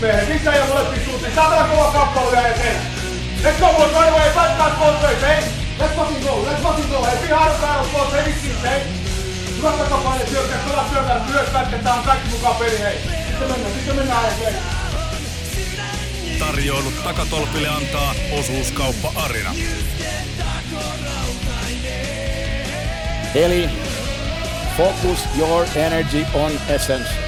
Mehän sisään ja molempiin suuntiin. Saatana kova kappale vielä eteen. Let's go boys right away. Fight that both ways, hey. Let's fucking go. Let's fucking go. Hey, be hard on battle boys. Hey, vitsi, hey. Hyvä takapaine syökkää, kova syökkää, myös pätkettä on kaikki mukaan peli, hei. Sitten mennään, sitten mennään eteenpäin. Tarjoilut takatolpille antaa osuuskauppa Arina. Eli focus your energy on essence.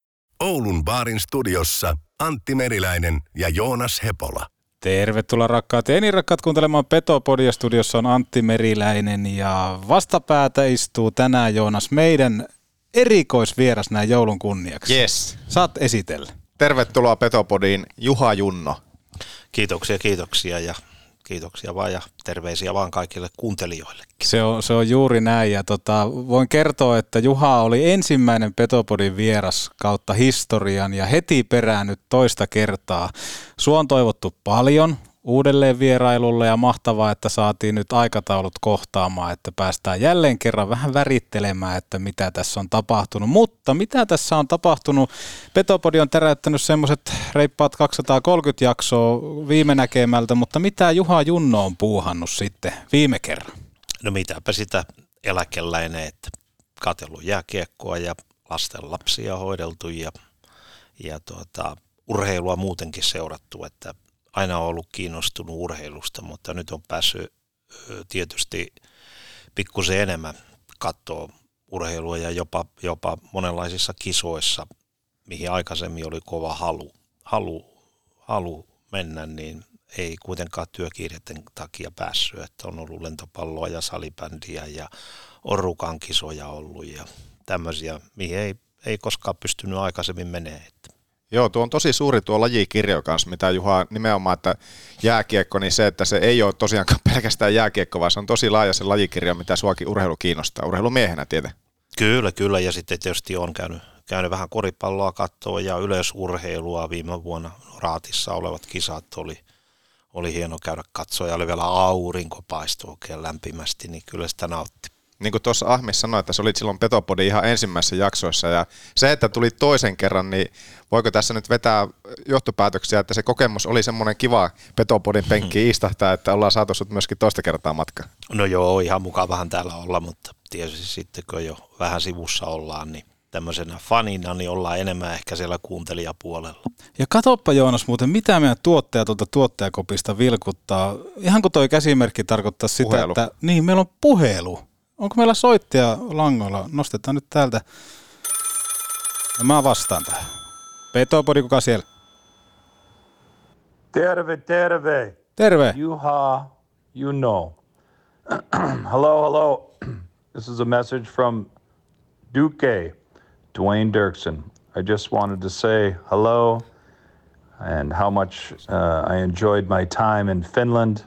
Oulun baarin studiossa Antti Meriläinen ja Joonas Hepola. Tervetuloa rakkaat ja niin rakkaat kuuntelemaan Petopodia. Studiossa on Antti Meriläinen ja vastapäätä istuu tänään Joonas meidän erikoisvieras näin joulun kunniaksi. Yes. Saat esitellä. Tervetuloa Petopodiin Juha Junno. Kiitoksia, kiitoksia ja kiitoksia vaan ja terveisiä vaan kaikille kuuntelijoillekin. Se on, se on juuri näin ja tota, voin kertoa, että Juha oli ensimmäinen Petopodin vieras kautta historian ja heti perään nyt toista kertaa. Sua on toivottu paljon uudelleen vierailulle ja mahtavaa, että saatiin nyt aikataulut kohtaamaan, että päästään jälleen kerran vähän värittelemään, että mitä tässä on tapahtunut. Mutta mitä tässä on tapahtunut? Petopodi on täräyttänyt semmoiset reippaat 230 jaksoa viime näkemältä, mutta mitä Juha Junno on puuhannut sitten viime kerran? No mitäpä sitä eläkeläinen, että katsellut jääkiekkoa ja lasten lapsia hoideltu ja, ja tuota, urheilua muutenkin seurattu, että aina ollut kiinnostunut urheilusta, mutta nyt on päässyt tietysti pikkusen enemmän katsoa urheilua ja jopa, jopa monenlaisissa kisoissa, mihin aikaisemmin oli kova halu, halu, halu mennä, niin ei kuitenkaan työkiireiden takia päässyt, että on ollut lentopalloa ja salibändiä ja orukan kisoja ollut ja tämmöisiä, mihin ei, ei koskaan pystynyt aikaisemmin menemään. Joo, tuo on tosi suuri tuo lajikirjo kanssa, mitä Juha nimenomaan, että jääkiekko, niin se, että se ei ole tosiaankaan pelkästään jääkiekko, vaan se on tosi laaja se lajikirjo, mitä suakin urheilu kiinnostaa, urheilumiehenä tietä. Kyllä, kyllä, ja sitten tietysti on käynyt, käynyt vähän koripalloa katsoa ja yleisurheilua viime vuonna Raatissa olevat kisat oli, oli hieno käydä katsoa ja oli vielä aurinko paistoi oikein lämpimästi, niin kyllä sitä nautti niin kuin tuossa Ahmis sanoi, että se oli silloin Petopodin ihan ensimmäisessä jaksoissa ja se, että tuli toisen kerran, niin voiko tässä nyt vetää johtopäätöksiä, että se kokemus oli semmoinen kiva Petopodin penkki hmm. istahtaa, että ollaan saatu sut myöskin toista kertaa matka. No joo, ihan mukavahan täällä olla, mutta tietysti sitten kun jo vähän sivussa ollaan, niin tämmöisenä fanina, niin ollaan enemmän ehkä siellä kuuntelijapuolella. Ja katoppa Joonas muuten, mitä meidän tuottaja tuolta tuottajakopista vilkuttaa. Ihan kuin toi käsimerkki tarkoittaa sitä, puhelu. että niin, meillä on puhelu onko meillä soittaja langoilla? Nostetaan nyt täältä. Ja mä vastaan tähän. Petopodi, kuka siellä? Terve, terve. Terve. Juha, you know. hello, hello. This is a message from Duque, Dwayne Dirksen. I just wanted to say hello and how much uh, I enjoyed my time in Finland.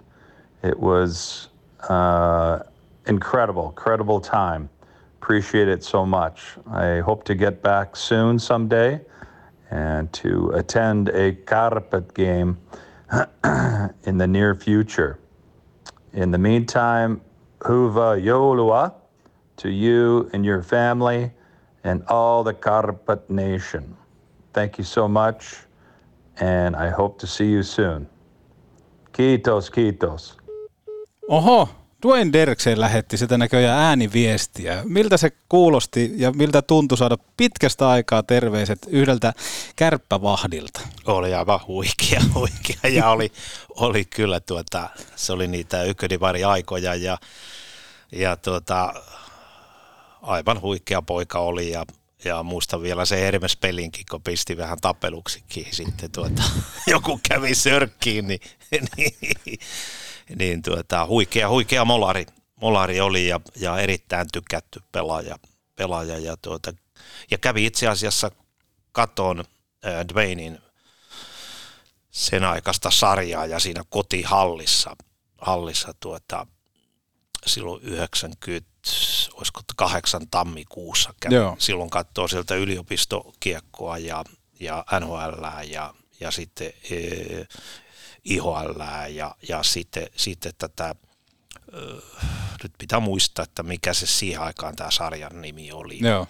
It was uh, incredible, incredible time. Appreciate it so much. I hope to get back soon someday and to attend a Carpet game in the near future. In the meantime, Huva Yolua to you and your family and all the Carpet Nation. Thank you so much, and I hope to see you soon. Kiitos, kiitos. Oho, Dwayne Derkseen lähetti sitä näköjään ääniviestiä. Miltä se kuulosti ja miltä tuntui saada pitkästä aikaa terveiset yhdeltä kärppävahdilta? Oli aivan huikea, huikea ja oli, oli kyllä tuota, se oli niitä ykködivari aikoja ja, ja tuota, aivan huikea poika oli ja ja muistan vielä se Hermes pelinkin, kun pisti vähän tapeluksikin sitten tuota, joku kävi sörkkiin, niin, niin, niin tuota, huikea, huikea molari, molari oli ja, ja erittäin tykätty pelaaja, pelaaja ja, tuota, ja kävi itse asiassa katon äh, Dwaynein sen aikaista sarjaa ja siinä kotihallissa hallissa tuota, silloin 90 olisiko kahdeksan tammikuussa kävi. Joo. Silloin katsoo sieltä yliopistokiekkoa ja, ja NHL ja, ja sitten e, IHL ja, ja sitten, sitten tätä, e, nyt pitää muistaa, että mikä se siihen aikaan tämä sarjan nimi oli. Joo.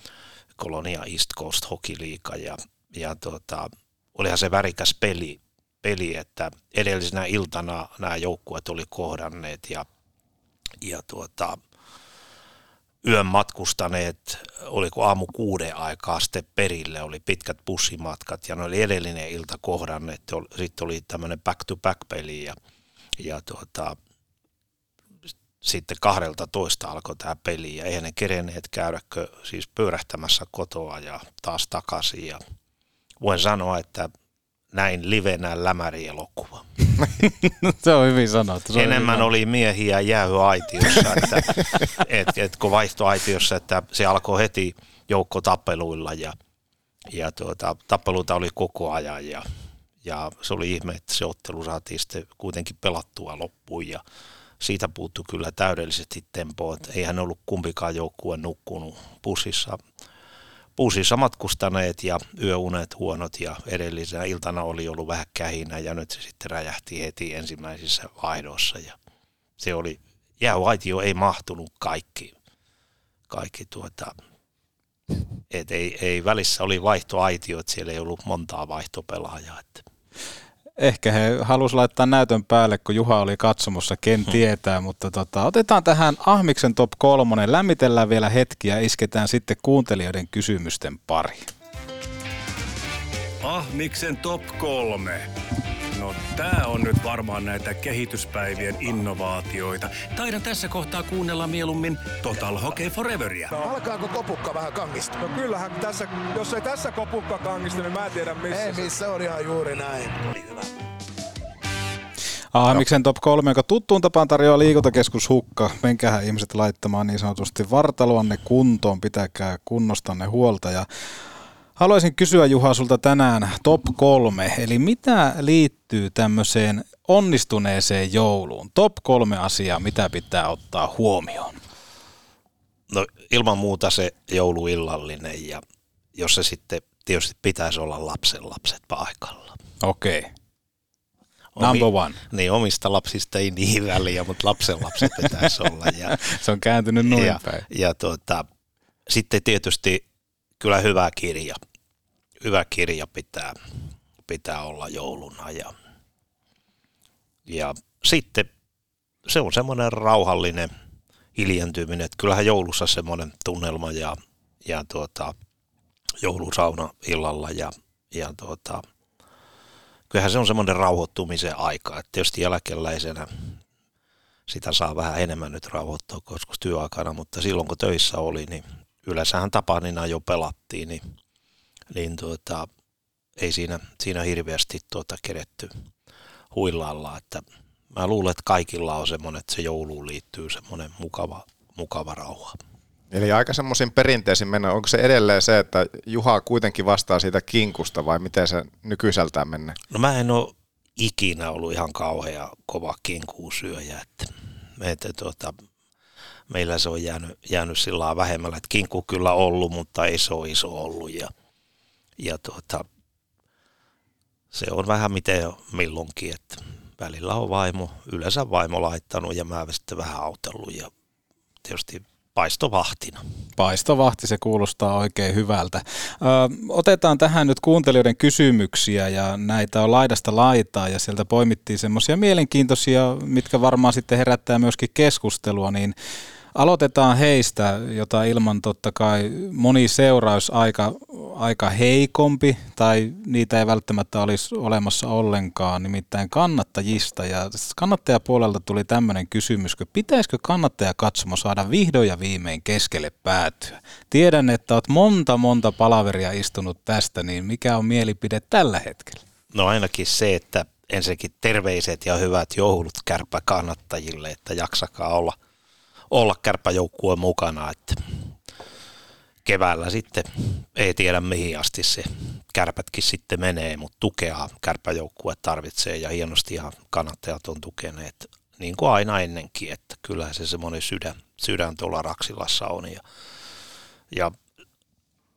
Kolonia East Coast Hockey League ja, ja tuota, olihan se värikäs peli, peli, että edellisenä iltana nämä joukkueet oli kohdanneet ja, ja tuota, yön matkustaneet, oliko aamu kuuden aikaa sitten perille, oli pitkät bussimatkat ja ne oli edellinen ilta kohdanneet, sitten oli tämmöinen back-to-back-peli ja, ja tuota, sitten kahdelta toista alkoi tämä peli ja eihän ne kerenneet käydäkö siis pyörähtämässä kotoa ja taas takaisin ja voin sanoa, että näin livenä lämäri-elokuva. se on hyvin sanottu. Se Enemmän hyvin. oli miehiä jäähyaitiossa, että et, et, kun vaihtoaitiossa, että se alkoi heti joukko tappeluilla ja, ja tuota, tappeluita oli koko ajan ja, ja se oli ihme, että se ottelu saatiin sitten kuitenkin pelattua loppuun ja siitä puuttu kyllä täydellisesti tempoa, että eihän ollut kumpikaan joukkue nukkunut bussissa bussissa matkustaneet ja yöunet huonot ja edellisenä iltana oli ollut vähän kähinä ja nyt se sitten räjähti heti ensimmäisissä vaihdossa ja se oli, jäävaitio ei mahtunut kaikki, kaikki tuota, et ei, ei välissä oli vaihtoaitio, että siellä ei ollut montaa vaihtopelaajaa. Että ehkä he halusivat laittaa näytön päälle, kun Juha oli katsomossa, ken hmm. tietää, mutta tota, otetaan tähän Ahmiksen top kolmonen, lämmitellään vielä hetki ja isketään sitten kuuntelijoiden kysymysten pari. Ahmiksen top kolme. No tää on nyt varmaan näitä kehityspäivien innovaatioita. Taidan tässä kohtaa kuunnella mieluummin Total Hockey Foreveria. No, alkaako kopukka vähän kangista? No kyllähän tässä, jos ei tässä kopukka kangista, niin mä en tiedä missä. Ei missä, on ihan juuri näin. Oli hyvä. Top 3, joka tuttuun tapaan tarjoaa liikuntakeskus Hukka. Menkähän ihmiset laittamaan niin sanotusti vartaloanne kuntoon, pitäkää kunnostanne huolta. Ja Haluaisin kysyä Juha sulta tänään top kolme, eli mitä liittyy tämmöiseen onnistuneeseen jouluun? Top kolme asiaa, mitä pitää ottaa huomioon? No ilman muuta se jouluillallinen ja jos se sitten tietysti pitäisi olla lapsen lapset paikalla. Okei. Okay. Number one. Niin, omista lapsista ei niin väliä, mutta lapsen lapset pitäisi olla. Ja, se on kääntynyt noin ja, päin. Ja tuota, sitten tietysti kyllä hyvä kirja. Hyvä kirja pitää, pitää olla jouluna. Ja, ja sitten se on semmoinen rauhallinen hiljentyminen, että kyllähän joulussa semmoinen tunnelma ja, ja tuota, joulusauna illalla ja, ja tuota, kyllähän se on semmoinen rauhoittumisen aika, että tietysti jälkeläisenä sitä saa vähän enemmän nyt rauhoittua koska työaikana, mutta silloin kun töissä oli, niin yleensähän Tapanina jo pelattiin, niin, niin tuota, ei siinä, siinä hirveästi tuota keretty huillaalla, että mä luulen, että kaikilla on semmoinen, että se jouluun liittyy semmoinen mukava, mukava rauha. Eli aika semmoisin perinteisin mennä. Onko se edelleen se, että Juha kuitenkin vastaa siitä kinkusta vai miten se nykyiseltään mennä? No mä en ole ikinä ollut ihan kauhea kova kinkuusyöjä. Että, että tuota, meillä se on jäänyt, jäänyt sillä vähemmällä, että kinku kyllä ollut, mutta ei se ole iso ollut. Ja, ja tuota, se on vähän miten milloinkin, että välillä on vaimo, yleensä vaimo laittanut ja mä sitten vähän autellut ja tietysti paistovahtina. Paistovahti, se kuulostaa oikein hyvältä. Ö, otetaan tähän nyt kuuntelijoiden kysymyksiä ja näitä on laidasta laitaa ja sieltä poimittiin semmoisia mielenkiintoisia, mitkä varmaan sitten herättää myöskin keskustelua, niin Aloitetaan heistä, jota ilman totta kai moni seuraus aika, aika heikompi tai niitä ei välttämättä olisi olemassa ollenkaan, nimittäin kannattajista. Ja kannattajapuolelta tuli tämmöinen kysymys, pitäisikö kannattajakatsoma saada vihdoin ja viimein keskelle päätyä? Tiedän, että olet monta monta palaveria istunut tästä, niin mikä on mielipide tällä hetkellä? No ainakin se, että ensinnäkin terveiset ja hyvät joulut kärpäkannattajille, että jaksakaa olla olla kärppäjoukkueen mukana, että keväällä sitten ei tiedä mihin asti se kärpätkin sitten menee, mutta tukea kärppäjoukkue tarvitsee ja hienosti ihan kannattajat on tukeneet niin kuin aina ennenkin, että kyllä se semmoinen sydän, sydän tuolla Raksilassa on ja, ja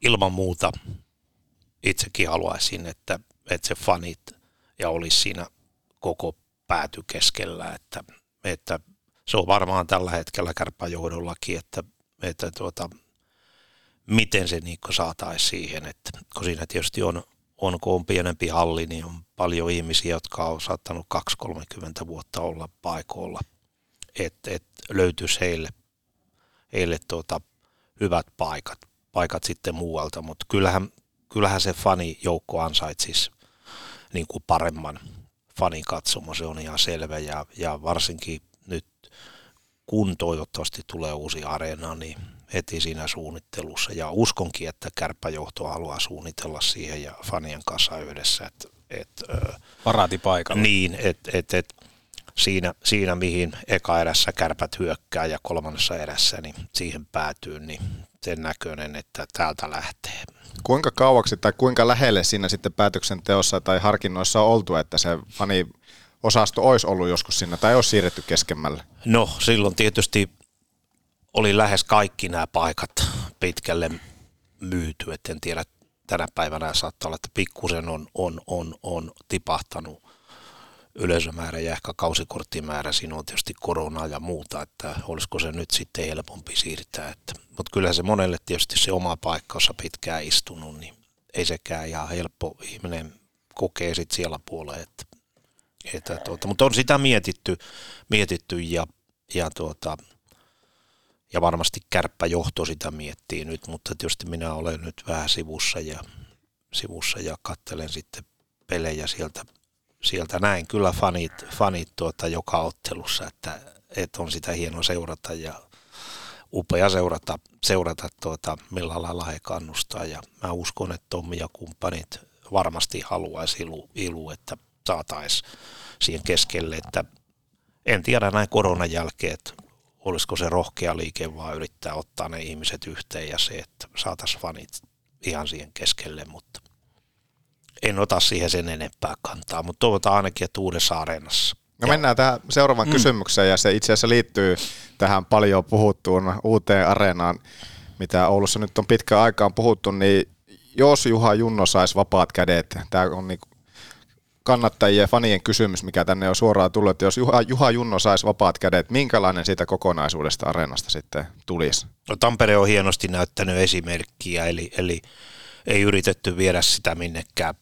ilman muuta itsekin haluaisin, että, että se fanit ja olisi siinä koko pääty keskellä, että, että se on varmaan tällä hetkellä kärppäjohdollakin, että, että tuota, miten se niin saataisiin siihen, että kun siinä tietysti on, on, kun on pienempi halli, niin on paljon ihmisiä, jotka on saattanut 2-30 vuotta olla paikoilla, että et löytyisi heille, heille tuota, hyvät paikat, paikat sitten muualta, mutta kyllähän, kyllähän se fanijoukko ansaitsisi niin kuin paremman fanin katsomo, se on ihan selvä. Ja, ja varsinkin nyt kun toivottavasti tulee uusi areena, niin heti siinä suunnittelussa. Ja uskonkin, että kärppäjohto haluaa suunnitella siihen ja fanien kanssa yhdessä. Et, et, paikalla. Niin, että et, et, siinä, siinä, mihin eka erässä kärpät hyökkää ja kolmannessa erässä, niin siihen päätyy, niin sen näköinen, että täältä lähtee. Kuinka kauaksi tai kuinka lähelle siinä sitten päätöksenteossa tai harkinnoissa on oltu, että se fani osasto olisi ollut joskus siinä tai olisi siirretty keskemmälle? No silloin tietysti oli lähes kaikki nämä paikat pitkälle myyty, et en tiedä tänä päivänä saattaa olla, että pikkusen on, on, on, on tipahtanut yleisömäärä ja ehkä kausikorttimäärä, siinä on tietysti korona ja muuta, että olisiko se nyt sitten helpompi siirtää. Että, mutta kyllä se monelle tietysti se oma paikka, jossa pitkään istunut, niin ei sekään ihan helppo ihminen kokee sitten siellä puolella, että että tuota, mutta on sitä mietitty, mietitty ja, ja, tuota, ja varmasti kärppäjohto sitä miettii nyt, mutta tietysti minä olen nyt vähän sivussa ja, sivussa ja kattelen sitten pelejä sieltä, sieltä näin. Kyllä fanit, fanit tuota, joka ottelussa, että, että on sitä hienoa seurata ja upea seurata, seurata tuota, millä lailla he kannustaa. Ja mä uskon, että Tommi ja kumppanit varmasti haluaisi ilu, ilu että saataisiin siihen keskelle, että en tiedä näin koronan jälkeen, että olisiko se rohkea liike vaan yrittää ottaa ne ihmiset yhteen ja se, että saataisiin fanit ihan siihen keskelle, mutta en ota siihen sen enempää kantaa, mutta toivotaan ainakin, että uudessa areenassa. No mennään tähän seuraavaan mm. kysymykseen ja se itse asiassa liittyy tähän paljon puhuttuun uuteen areenaan, mitä Oulussa nyt on pitkään aikaan puhuttu, niin jos Juha Junno saisi vapaat kädet, tämä on niin kannattajien ja fanien kysymys, mikä tänne on suoraan tullut, että jos Juha, Juha Junno saisi vapaat kädet, minkälainen siitä kokonaisuudesta areenasta sitten tulisi? No, Tampere on hienosti näyttänyt esimerkkiä, eli, eli ei yritetty viedä sitä minnekään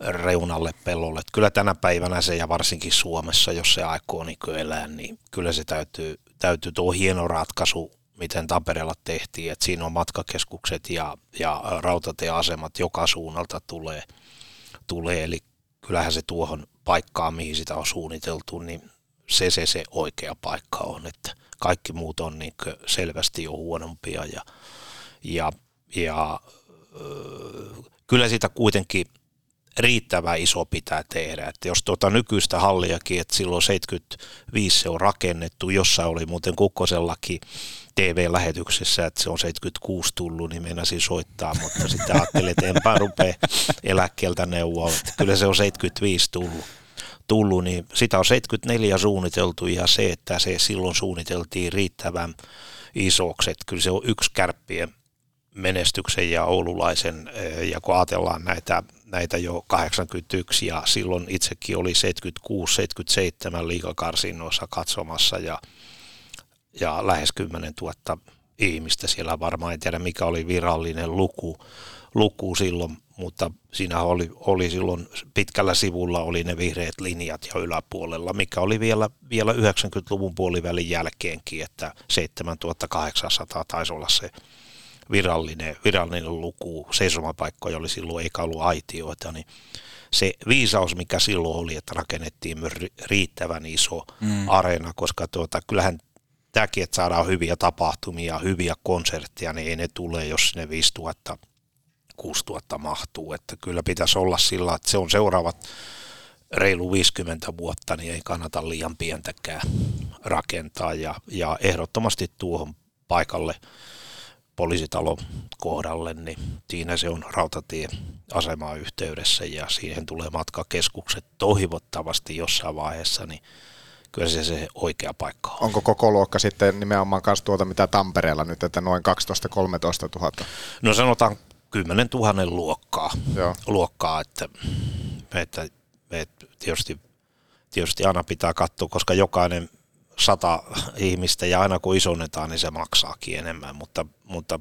reunalle pellolle. Että kyllä tänä päivänä se ja varsinkin Suomessa, jos se aikoo niin elää, niin kyllä se täytyy, täytyy tuo hieno ratkaisu, miten Tampereella tehtiin, että siinä on matkakeskukset ja, ja rautatieasemat joka suunnalta tulee, tulee eli kyllähän se tuohon paikkaan, mihin sitä on suunniteltu, niin se se, se oikea paikka on, että kaikki muut on niin selvästi jo huonompia ja, ja, ja öö, kyllä sitä kuitenkin riittävän iso pitää tehdä. Että jos tuota nykyistä halliakin, että silloin 75 se on rakennettu, jossa oli muuten Kukkosellakin TV-lähetyksessä, että se on 76 tullut, niin meinasin soittaa, mutta sitten ajattelin, että enpä rupea eläkkeeltä neuvoa, että kyllä se on 75 tullut tullut, niin sitä on 74 suunniteltu ja se, että se silloin suunniteltiin riittävän isoksi, että kyllä se on yksi kärppien menestyksen ja oululaisen, eh, ja kun ajatellaan näitä, näitä jo 81 ja silloin itsekin oli 76-77 liikakarsinnoissa katsomassa ja ja lähes 10 000 ihmistä siellä varmaan, en tiedä mikä oli virallinen luku, luku silloin, mutta siinä oli, oli silloin pitkällä sivulla oli ne vihreät linjat jo yläpuolella, mikä oli vielä, vielä 90-luvun puolivälin jälkeenkin, että 7800 taisi olla se virallinen, virallinen luku, seisomapaikkoja oli silloin eikä ollut aitioita, niin se viisaus, mikä silloin oli, että rakennettiin myös riittävän iso mm. areena, koska tuota, kyllähän tämäkin, että saadaan hyviä tapahtumia, hyviä konsertteja, niin ei ne tule, jos ne 5000 6000 mahtuu, että kyllä pitäisi olla sillä, että se on seuraavat reilu 50 vuotta, niin ei kannata liian pientäkään rakentaa ja, ja ehdottomasti tuohon paikalle poliisitalon kohdalle, niin siinä se on rautatieasemaa yhteydessä ja siihen tulee matkakeskukset toivottavasti jossain vaiheessa, niin kyllä se se oikea paikka on. Onko koko luokka sitten nimenomaan kanssa tuota mitä Tampereella nyt, että noin 12-13 000? No sanotaan 10 000 luokkaa, Joo. luokkaa että, että, että tietysti, tietysti aina pitää katsoa, koska jokainen sata ihmistä ja aina kun isonnetaan, niin se maksaakin enemmän, mutta, mutta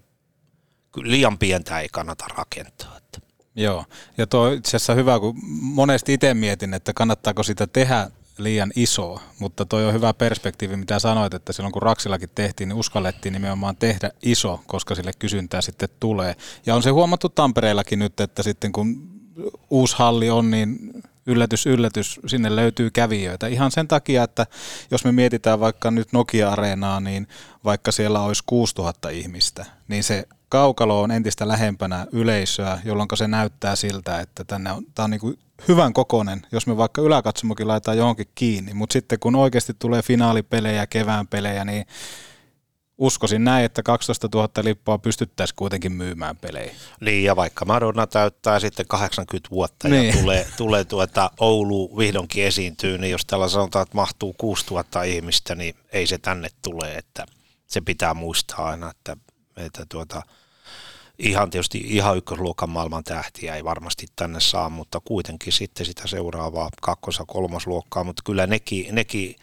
liian pientä ei kannata rakentaa. Että. Joo, ja tuo itse asiassa hyvä, kun monesti itse mietin, että kannattaako sitä tehdä liian iso, mutta toi on hyvä perspektiivi, mitä sanoit, että silloin kun Raksillakin tehtiin, niin uskallettiin nimenomaan tehdä iso, koska sille kysyntää sitten tulee. Ja on se huomattu Tampereellakin nyt, että sitten kun uusi halli on, niin yllätys, yllätys, sinne löytyy kävijöitä. Ihan sen takia, että jos me mietitään vaikka nyt Nokia-areenaa, niin vaikka siellä olisi 6000 ihmistä, niin se kaukalo on entistä lähempänä yleisöä, jolloin se näyttää siltä, että tänne on, tämä on niin kuin hyvän kokonen, jos me vaikka yläkatsomokin laitetaan johonkin kiinni, mutta sitten kun oikeasti tulee finaalipelejä, kevään pelejä, niin uskoisin näin, että 12 000 lippua pystyttäisiin kuitenkin myymään pelejä. Niin, ja vaikka Madonna täyttää sitten 80 vuotta niin. ja tulee, tulee tuota Oulu vihdoinkin esiintyy, niin jos tällä sanotaan, että mahtuu 6000 ihmistä, niin ei se tänne tule, että se pitää muistaa aina, että, että tuota, ihan tietysti ihan ykkösluokan maailman tähtiä ei varmasti tänne saa, mutta kuitenkin sitten sitä seuraavaa kakkos- ja kolmosluokkaa, mutta kyllä nekin, nekin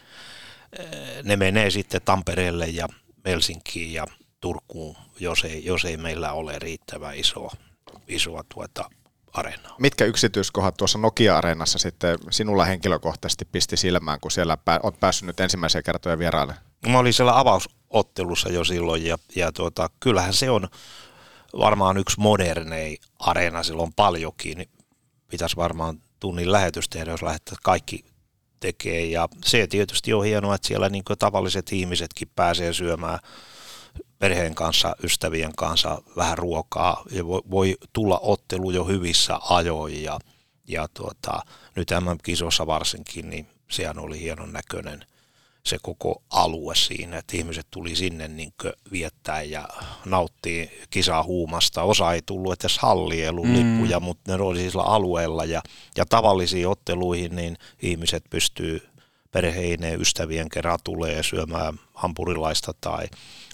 eh, ne menee sitten Tampereelle ja Helsinkiin ja Turkuun, jos ei, jos ei meillä ole riittävän isoa, isoa tuota areenaa. Mitkä yksityiskohdat tuossa Nokia-areenassa sitten sinulla henkilökohtaisesti pisti silmään, kun siellä pää, olet päässyt nyt ensimmäisiä kertoja vieraille? Mä olin siellä avausottelussa jo silloin ja, ja tuota, kyllähän se on varmaan yksi modernei areena silloin paljonkin. Niin pitäisi varmaan tunnin lähetys tehdä, jos lähettää kaikki tekee. Ja se tietysti on hienoa, että siellä niin tavalliset ihmisetkin pääsee syömään perheen kanssa, ystävien kanssa vähän ruokaa ja voi, voi tulla ottelu jo hyvissä ajoin ja, ja tuota, nyt MM-kisossa varsinkin, niin sehän oli hienon näköinen se koko alue siinä, että ihmiset tuli sinne niin viettää ja nauttii kisahuumasta. Osa ei tullut edes hallielun mm. lippuja, mutta ne oli siis alueella ja, ja tavallisiin otteluihin niin ihmiset pystyy perheineen ystävien kerran tulee syömään hampurilaista tai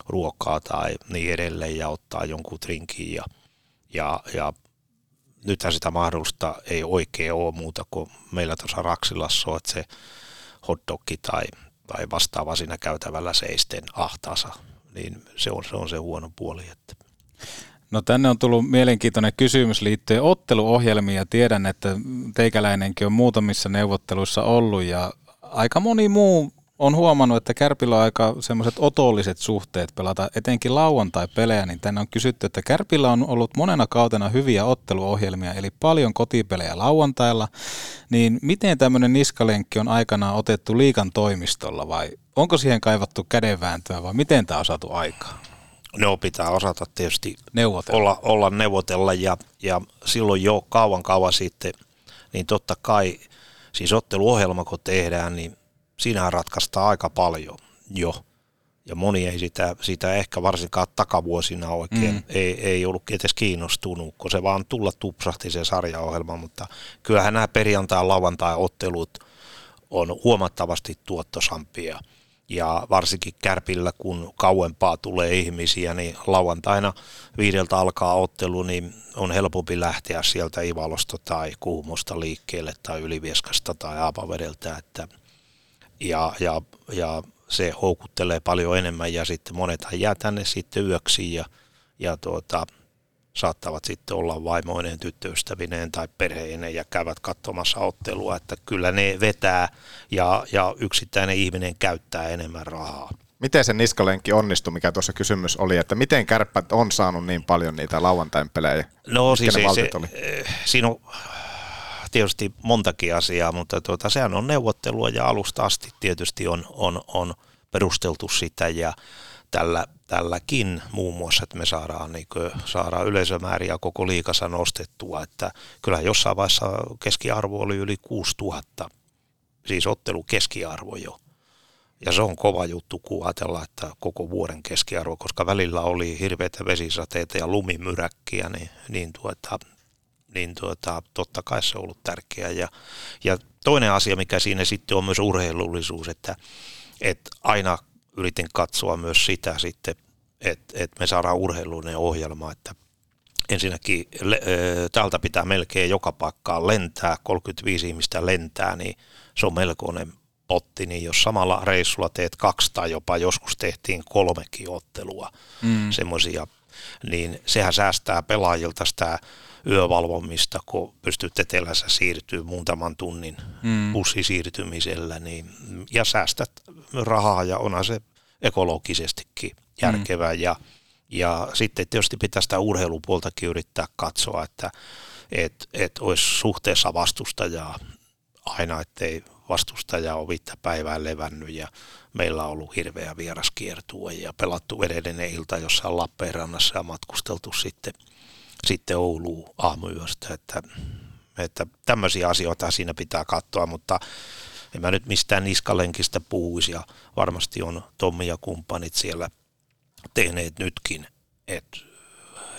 ruokaa tai niin edelleen ja ottaa jonkun drinkin ja, ja, ja nythän sitä mahdollista ei oikein ole muuta kuin meillä tuossa Raksilassa on, että se hotdogki tai tai vastaava siinä käytävällä seisten ahtaansa, niin se on se, on se huono puoli. Että. No tänne on tullut mielenkiintoinen kysymys liittyen otteluohjelmiin ja tiedän, että teikäläinenkin on muutamissa neuvotteluissa ollut ja aika moni muu on huomannut, että Kärpillä on aika semmoiset otolliset suhteet pelata etenkin lauantai-pelejä, niin tänne on kysytty, että Kärpillä on ollut monena kautena hyviä otteluohjelmia, eli paljon kotipelejä lauantailla, niin miten tämmöinen niskalenkki on aikanaan otettu liikan toimistolla vai onko siihen kaivattu kädenvääntöä vai miten tämä on saatu aikaa? No pitää osata tietysti neuvotella. Olla, olla neuvotella ja, ja silloin jo kauan kauan sitten, niin totta kai siis otteluohjelma kun tehdään, niin siinähän ratkaistaan aika paljon jo. Ja moni ei sitä, sitä ehkä varsinkaan takavuosina oikein, mm. ei, ei ollut edes kiinnostunut, kun se vaan tulla tupsahti se sarjaohjelma, mutta kyllähän nämä perjantai- lauantai-ottelut on huomattavasti tuottosampia. Ja varsinkin Kärpillä, kun kauempaa tulee ihmisiä, niin lauantaina viideltä alkaa ottelu, niin on helpompi lähteä sieltä Ivalosta tai Kuhmosta liikkeelle tai Ylivieskasta tai Aapavedeltä, että – ja, ja, ja se houkuttelee paljon enemmän ja sitten monethan jää tänne sitten yöksi ja, ja tuota, saattavat sitten olla vaimoinen, tyttöystävineen tai perheineen ja käyvät katsomassa ottelua, että kyllä ne vetää ja, ja yksittäinen ihminen käyttää enemmän rahaa. Miten se niskalenkki onnistui, mikä tuossa kysymys oli, että miten kärppät on saanut niin paljon niitä lauantain pelejä? No siis se, se, eh, siinä on tietysti montakin asiaa, mutta tuota, sehän on neuvottelua ja alusta asti tietysti on, on, on perusteltu sitä ja tällä, tälläkin muun muassa, että me saadaan, niin kuin, saadaan yleisömääriä koko liikassa nostettua, että kyllä jossain vaiheessa keskiarvo oli yli 6000, siis ottelu keskiarvo jo. Ja se on kova juttu, kun ajatellaan, että koko vuoden keskiarvo, koska välillä oli hirveitä vesisateita ja lumimyräkkiä, niin, niin, tuota, niin tuota, totta kai se on ollut tärkeää. Ja, ja toinen asia, mikä siinä sitten on myös urheilullisuus, että, että aina yritin katsoa myös sitä sitten, että, että me saadaan urheilullinen ohjelma, että ensinnäkin täältä pitää melkein joka paikkaan lentää, 35 ihmistä lentää, niin se on melkoinen potti, niin jos samalla reissulla teet kaksi tai jopa joskus tehtiin kolmekin ottelua, mm. semmoisia, niin sehän säästää pelaajilta sitä yövalvomista, kun pystyt etelässä siirtyy muutaman tunnin mm. bussisiirtymisellä, niin, ja säästät rahaa ja onhan se ekologisestikin järkevää mm. ja, ja sitten tietysti pitää sitä urheilupuoltakin yrittää katsoa, että et, et olisi suhteessa vastustajaa aina, ettei vastustaja ole viittä päivää levännyt ja meillä on ollut hirveä vieraskiertue ja pelattu edellinen ilta jossain Lappeenrannassa ja matkusteltu sitten, sitten Ouluun aamuyöstä, että, että tämmöisiä asioita siinä pitää katsoa, mutta en mä nyt mistään niskalenkistä puhuisi ja varmasti on Tommi ja kumppanit siellä tehneet nytkin, että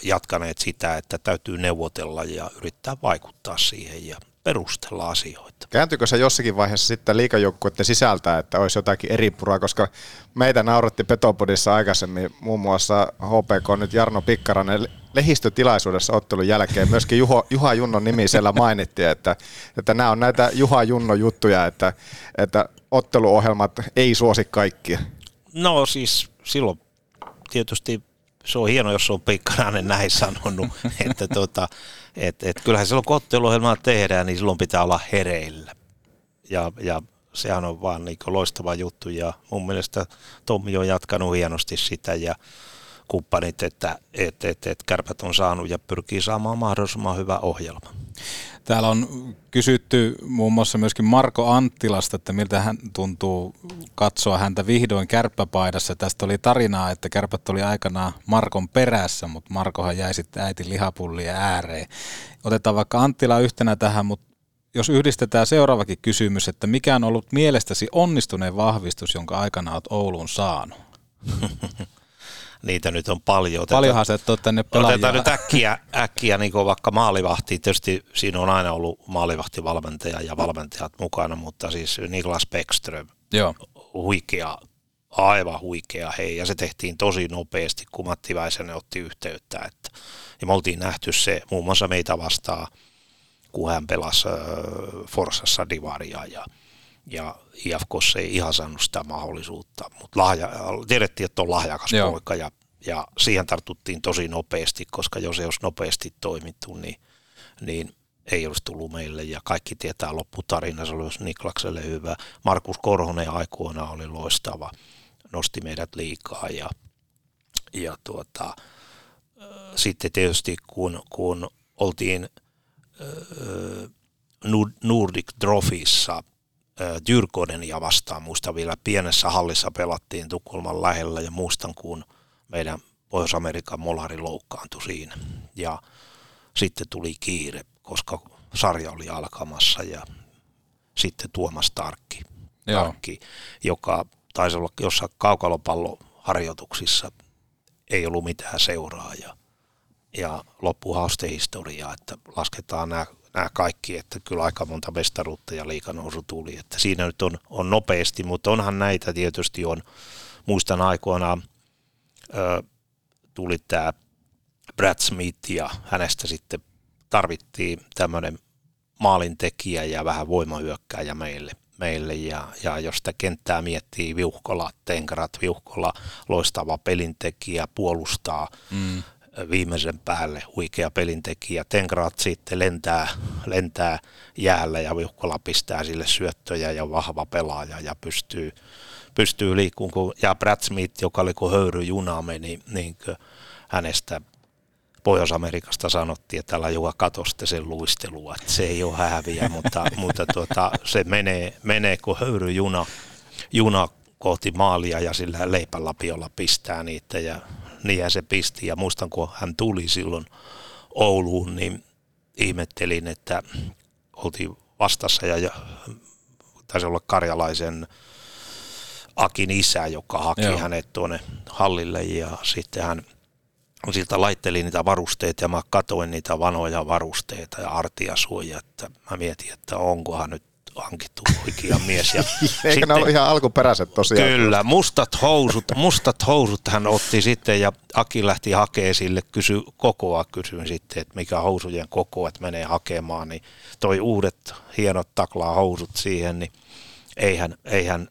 jatkaneet sitä, että täytyy neuvotella ja yrittää vaikuttaa siihen ja perustella asioita. Kääntyykö se jossakin vaiheessa sitten liikajoukkuiden sisältä, että olisi jotakin eri puraa, koska meitä nauratti Petopodissa aikaisemmin muun muassa HPK nyt Jarno Pikkaranen lehistötilaisuudessa ottelun jälkeen myöskin Juho, Juha Junnon nimi siellä mainittiin, että, että nämä on näitä Juha Junno juttuja, että, että otteluohjelmat ei suosi kaikkia. No siis silloin tietysti se on hieno, jos on Pikkarainen näin sanonut, että tota, et, et kyllähän silloin kun otteluohjelmaa tehdään, niin silloin pitää olla hereillä. Ja, ja sehän on vaan niin loistava juttu ja mun mielestä Tommi on jatkanut hienosti sitä ja kumppanit, että et, et, et kärpät on saanut ja pyrkii saamaan mahdollisimman hyvä ohjelma. Täällä on kysytty muun muassa myöskin Marko Anttilasta, että miltä hän tuntuu katsoa häntä vihdoin kärppäpaidassa. Tästä oli tarinaa, että kärpät oli aikanaan Markon perässä, mutta Markohan jäi sitten äiti lihapullia ääreen. Otetaan vaikka Anttila yhtenä tähän, mutta jos yhdistetään seuraavakin kysymys, että mikä on ollut mielestäsi onnistuneen vahvistus, jonka aikana olet Ouluun saanut? niitä nyt on paljon. Paljonhan se on tänne pelaajia. Otetaan nyt äkkiä, äkkiä niin kuin vaikka maalivahti. Tietysti siinä on aina ollut maalivahtivalmentaja ja valmentajat mukana, mutta siis Niklas Beckström, Joo. huikea, aivan huikea hei, ja se tehtiin tosi nopeasti, kun Matti Väisänen otti yhteyttä, että, ja me oltiin nähty se muun muassa meitä vastaan, kun hän pelasi äh, Forsassa Divaria, ja ja IFKssa ei ihan saanut sitä mahdollisuutta, mutta lahja, tiedettiin, että on lahjakas Joo. poika ja, ja siihen tartuttiin tosi nopeasti, koska jos ei olisi nopeasti toimittu, niin, niin ei olisi tullut meille ja kaikki tietää lopputarina, se olisi Niklakselle hyvä. Markus Korhonen aikoina oli loistava, nosti meidät liikaa ja, ja tuota, sitten tietysti kun, kun oltiin Nordic Trophyssa ja vastaan. Muistan vielä pienessä hallissa pelattiin Tukholman lähellä ja muistan, kun meidän Pohjois-Amerikan molari loukkaantui siinä. Ja sitten tuli kiire, koska sarja oli alkamassa ja sitten Tuomas Tarkki, Tarkki joka taisi olla jossain kaukalopalloharjoituksissa, ei ollut mitään seuraa ja, ja loppu historiaa, että lasketaan nämä nämä kaikki, että kyllä aika monta mestaruutta ja liikanousu tuli. Että siinä nyt on, on nopeasti, mutta onhan näitä tietysti on. Muistan aikoinaan ö, tuli tämä Brad Smith ja hänestä sitten tarvittiin tämmöinen maalintekijä ja vähän voimahyökkääjä meille, meille ja, ja jos sitä kenttää miettii, Viuhkola, Tenkarat, Viuhkola, loistava pelintekijä, puolustaa mm. Viimeisen päälle, huikea pelintekijä. Tenkrat sitten lentää, lentää jäällä ja Viuhkola pistää sille syöttöjä ja vahva pelaaja ja pystyy, pystyy liikkumaan. Ja Brad Smith, joka oli kuin höyryjuna meni, niin hänestä Pohjois-Amerikasta sanottiin, että älä joka katoste sen luistelua, että se ei ole häviä, mutta, mutta tuota, se menee, menee kuin höyryjuna juna kohti maalia ja sillä leipälapiolla pistää niitä ja niin se pisti. Ja muistan, kun hän tuli silloin Ouluun, niin ihmettelin, että oltiin vastassa ja, ja taisi olla karjalaisen Akin isä, joka haki Joo. hänet tuonne hallille ja sitten hän – siltä laitteli niitä varusteita ja mä katoin niitä vanoja varusteita ja artiasuoja, että mä mietin, että onkohan nyt hankittu oikea mies. Ja Eikö sitten, ne ollut ihan alkuperäiset tosiaan? Kyllä, mustat housut, mustat housut hän otti sitten ja Aki lähti hakemaan sille, kysy kokoa, kysyin sitten, että mikä housujen koko, että menee hakemaan, niin toi uudet hienot taklaa housut siihen, niin eihän, eihän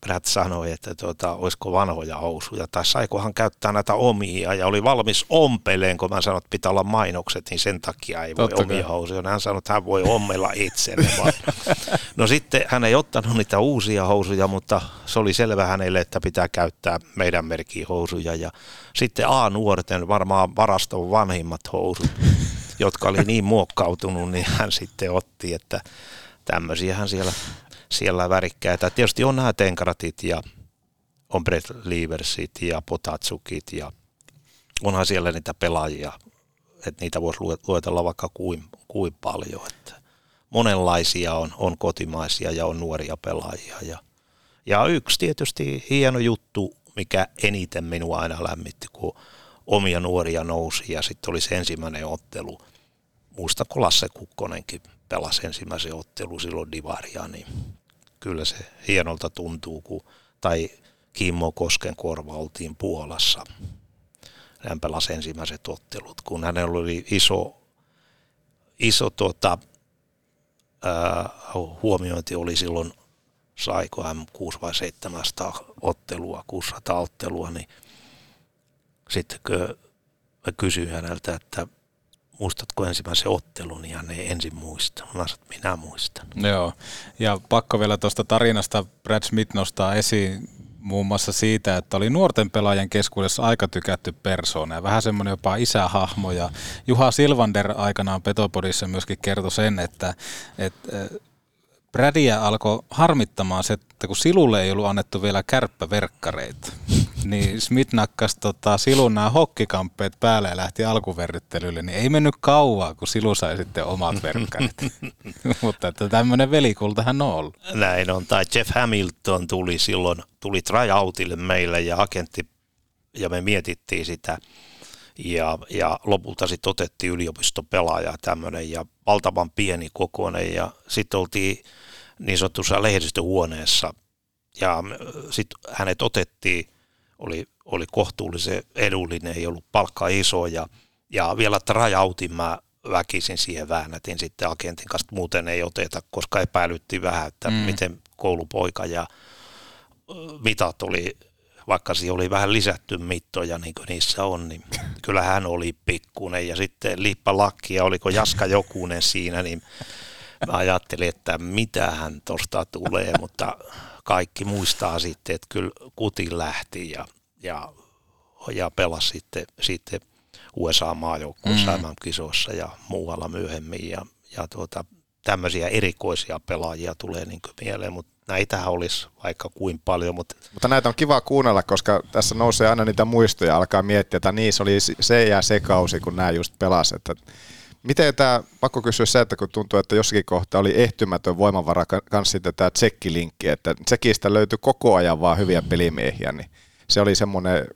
Brad sanoi, että tuota, olisiko vanhoja housuja tai saikohan käyttää näitä omia ja oli valmis ompeleen, kun mä sanoin, että pitää olla mainokset, niin sen takia ei voi Totta omia housuja. Hän sanoi, että hän voi ommella itselle. no sitten hän ei ottanut niitä uusia housuja, mutta se oli selvä hänelle, että pitää käyttää meidän merkin housuja ja sitten A-nuorten varmaan varaston vanhimmat housut, jotka oli niin muokkautunut, niin hän sitten otti, että tämmöisiähän siellä siellä värikkäitä. Tietysti on nämä tenkaratit ja on Brett Leversit ja Potatsukit ja onhan siellä niitä pelaajia, että niitä voisi luetella vaikka kuin, kuin paljon. Että monenlaisia on, on kotimaisia ja on nuoria pelaajia. Ja, ja yksi tietysti hieno juttu, mikä eniten minua aina lämmitti, kun omia nuoria nousi ja sitten oli se ensimmäinen ottelu. Muista, kun Lasse Kukkonenkin pelasi ensimmäisen ottelu silloin Divaria, niin kyllä se hienolta tuntuu, kun, tai Kimmo Kosken korva oltiin Puolassa. Hän pelasi ensimmäiset ottelut, kun hänellä oli iso, iso tuota, ää, huomiointi oli silloin, saiko hän 6 vai 700 ottelua, 600 ottelua, niin sitten kysyin häneltä, että muistatko ensimmäisen ottelun, ja ne ensin muista. Mä sanoin, minä muistan. Joo, ja pakko vielä tuosta tarinasta Brad Smith nostaa esiin muun muassa siitä, että oli nuorten pelaajien keskuudessa aika tykätty persoona ja vähän semmoinen jopa isähahmo. Ja Juha Silvander aikanaan Petopodissa myöskin kertoi sen, että, että Bradia alkoi harmittamaan se, että kun Silulle ei ollut annettu vielä kärppäverkkareita, niin Smith nakkasi tota, Silun nämä hokkikamppeet päälle ja lähti alkuverryttelylle, niin ei mennyt kauaa, kun Silu sai sitten omat verkkarit. Mutta että tämmöinen velikultahan on ollut. Näin on, tai Jeff Hamilton tuli silloin, tuli tryoutille meille ja agentti, ja me mietittiin sitä, ja, ja lopulta sitten otettiin yliopistopelaaja tämmöinen ja valtavan pieni kokoinen ja sitten oltiin niin sanotussa lehdistöhuoneessa ja sitten hänet otettiin, oli, oli kohtuullisen edullinen, ei ollut palkka iso ja, ja vielä trajautin mä väkisin siihen väännätin sitten agentin kanssa, muuten ei oteta, koska epäilytti vähän, että mm. miten koulupoika ja mitat oli, vaikka siinä oli vähän lisätty mittoja niin kuin niissä on, niin kyllä hän oli pikkunen ja sitten Liippa Lakki ja oliko Jaska Jokunen siinä, niin mä ajattelin, että mitä hän tuosta tulee, mutta kaikki muistaa sitten, että kyllä Kuti lähti ja, ja, ja pelasi sitten, sitten USA-maajoukkueessa mm. kisoissa ja muualla myöhemmin. Ja, ja tuota, tämmöisiä erikoisia pelaajia tulee niin mieleen, mutta näitä olisi vaikka kuin paljon. Mutta... mutta näitä on kiva kuunnella, koska tässä nousee aina niitä muistoja, alkaa miettiä, että se oli se ja se kausi, kun nämä just pelasivat. Että Miten tämä, pakko kysyä se, että kun tuntuu, että jossakin kohtaa oli ehtymätön voimavara kanssa sitten tämä tsekkilinkki, että tsekistä löytyi koko ajan vaan hyviä pelimiehiä, niin se oli semmoinen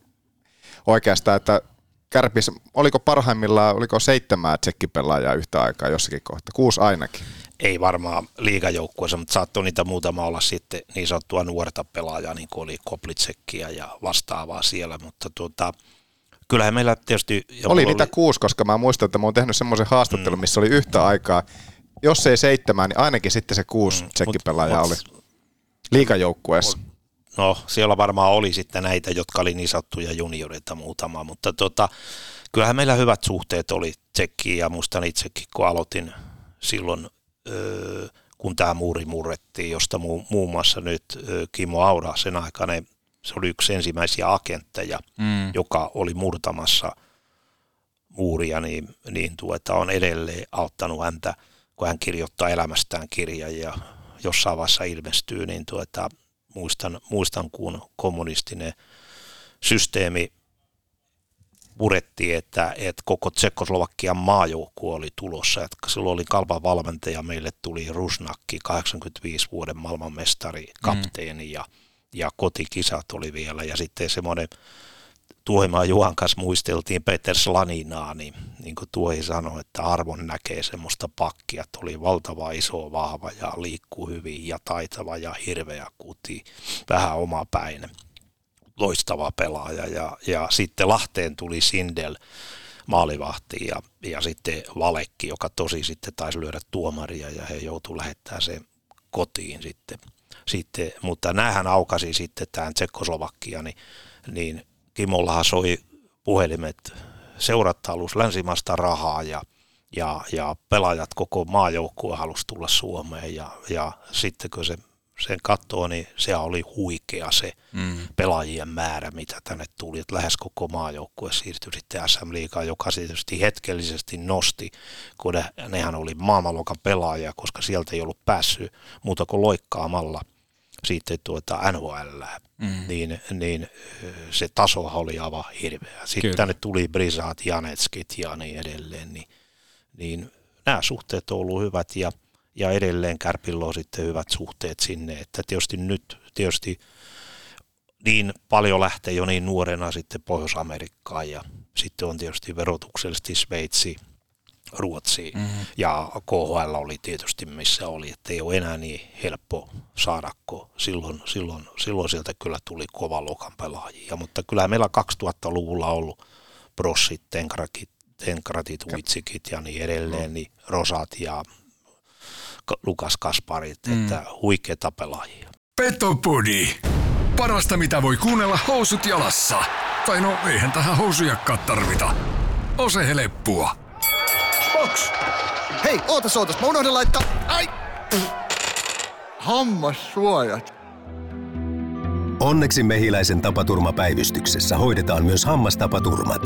oikeastaan, että Kärpis, oliko parhaimmillaan, oliko seitsemää tsekkipelaajaa yhtä aikaa jossakin kohtaa, kuusi ainakin? Ei varmaan liigajoukkueessa, mutta saattoi niitä muutama olla sitten niin sanottua nuorta pelaajaa, niin kuin oli Koplitsekkiä ja vastaavaa siellä, mutta tuota, kyllähän meillä tietysti... Oli niitä oli... kuusi, koska mä muistan, että mä oon tehnyt semmoisen haastattelun, mm. missä oli yhtä aikaa jos ei seitsemän, niin ainakin sitten se kuusi mm, tsekkipelaajaa oli liikajoukkueessa. No, siellä varmaan oli sitten näitä, jotka oli niin sattuja junioreita muutama, mutta tota, kyllähän meillä hyvät suhteet oli tsekkiin ja muistan itsekin, kun aloitin silloin, kun tämä muuri murrettiin, josta mu- muun muassa nyt Kimmo Aura sen aikana, se oli yksi ensimmäisiä agentteja, mm. joka oli murtamassa muuria, niin, niin tuota, on edelleen auttanut häntä, kun hän kirjoittaa elämästään kirjan ja jossain vaiheessa ilmestyy, niin tuota, muistan, muistan, kun kommunistinen systeemi purettiin, että, että koko Tsekoslovakian maajoukkue oli tulossa. Että silloin oli kalpan valmentaja, meille tuli Rusnakki, 85 vuoden maailmanmestari, mm. kapteeni mm. ja, ja kotikisat oli vielä. Ja sitten semmoinen Tuohimaa Juhan kanssa muisteltiin Peter Slaninaa, niin, niin kuin Tuohi sanoi, että arvon näkee semmoista pakkia, että oli valtava iso, vahva ja liikkuu hyvin ja taitava ja hirveä kuti, vähän omapäinen, loistava pelaaja. Ja, ja sitten Lahteen tuli Sindel maalivahti ja, ja sitten Valekki, joka tosi sitten taisi lyödä tuomaria ja he joutuivat lähettämään sen kotiin sitten. sitten mutta näähän aukasi sitten tämän Tsekkoslovakia, niin, niin Kimollahan soi puhelimet, seurat halus länsimaista rahaa ja, ja, ja pelaajat koko maajoukkue halusi tulla Suomeen ja, ja sitten kun se sen katsoo, niin se oli huikea se mm. pelaajien määrä, mitä tänne tuli. Että lähes koko maajoukkue siirtyi sitten SM Liigaan, joka tietysti hetkellisesti nosti, kun ne, nehän oli maailmanluokan pelaajia, koska sieltä ei ollut päässyt muuta kuin loikkaamalla – sitten tuota NHL, mm. niin, niin se taso oli aivan hirveä. Sitten Kyllä. tänne tuli Brizat, Janetskit ja niin edelleen, niin, niin nämä suhteet on ollut hyvät ja, ja edelleen Kärpillä on sitten hyvät suhteet sinne, että tietysti nyt tietysti niin paljon lähtee jo niin nuorena sitten Pohjois-Amerikkaan ja sitten on tietysti verotuksellisesti Sveitsi, Ruotsiin. Mm-hmm. Ja KHL oli tietysti missä oli, että ei ole enää niin helppo saada, kun silloin, silloin, silloin sieltä kyllä tuli kova luokan pelaajia. Mutta kyllä meillä 2000-luvulla on ollut brossit, tenkratit, tenkratit uitsikit ja niin edelleen, niin Rosat ja Lukas Kasparit, mm. että huikeita pelaajia. Petopodi. Parasta mitä voi kuunnella housut jalassa. Tai no eihän tähän housujakkaan tarvita. Ose heleppua. Box! Hei, ootas ootas, mä unohdin laittaa... Ai! Hammassuojat. Onneksi Mehiläisen tapaturmapäivystyksessä hoidetaan myös hammastapaturmat.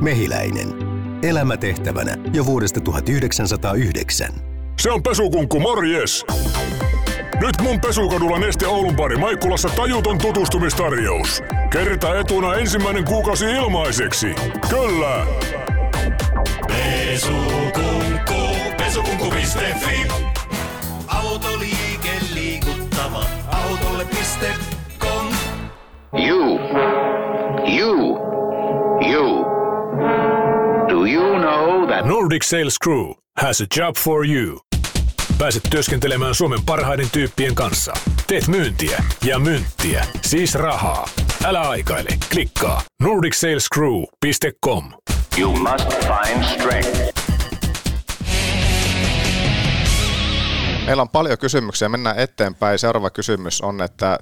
Mehiläinen. Elämätehtävänä jo vuodesta 1909. Se on pesukunkku, morjes! Nyt mun pesukadulla Neste Oulun pari Maikkulassa tajuton tutustumistarjous. Kerta etuna ensimmäinen kuukausi ilmaiseksi. Kyllä! Pesukunku, pesukunku.fi. Autoliike liikuttava, autolle.com. You, you, you. Do you know that Nordic Sales Crew has a job for you. Pääset työskentelemään Suomen parhaiden tyyppien kanssa. Teet myyntiä ja myyntiä, siis rahaa. Älä aikaile, klikkaa nordicsalescrew.com. you must find strength? Meillä on paljon kysymyksiä, mennään eteenpäin. Seuraava kysymys on, että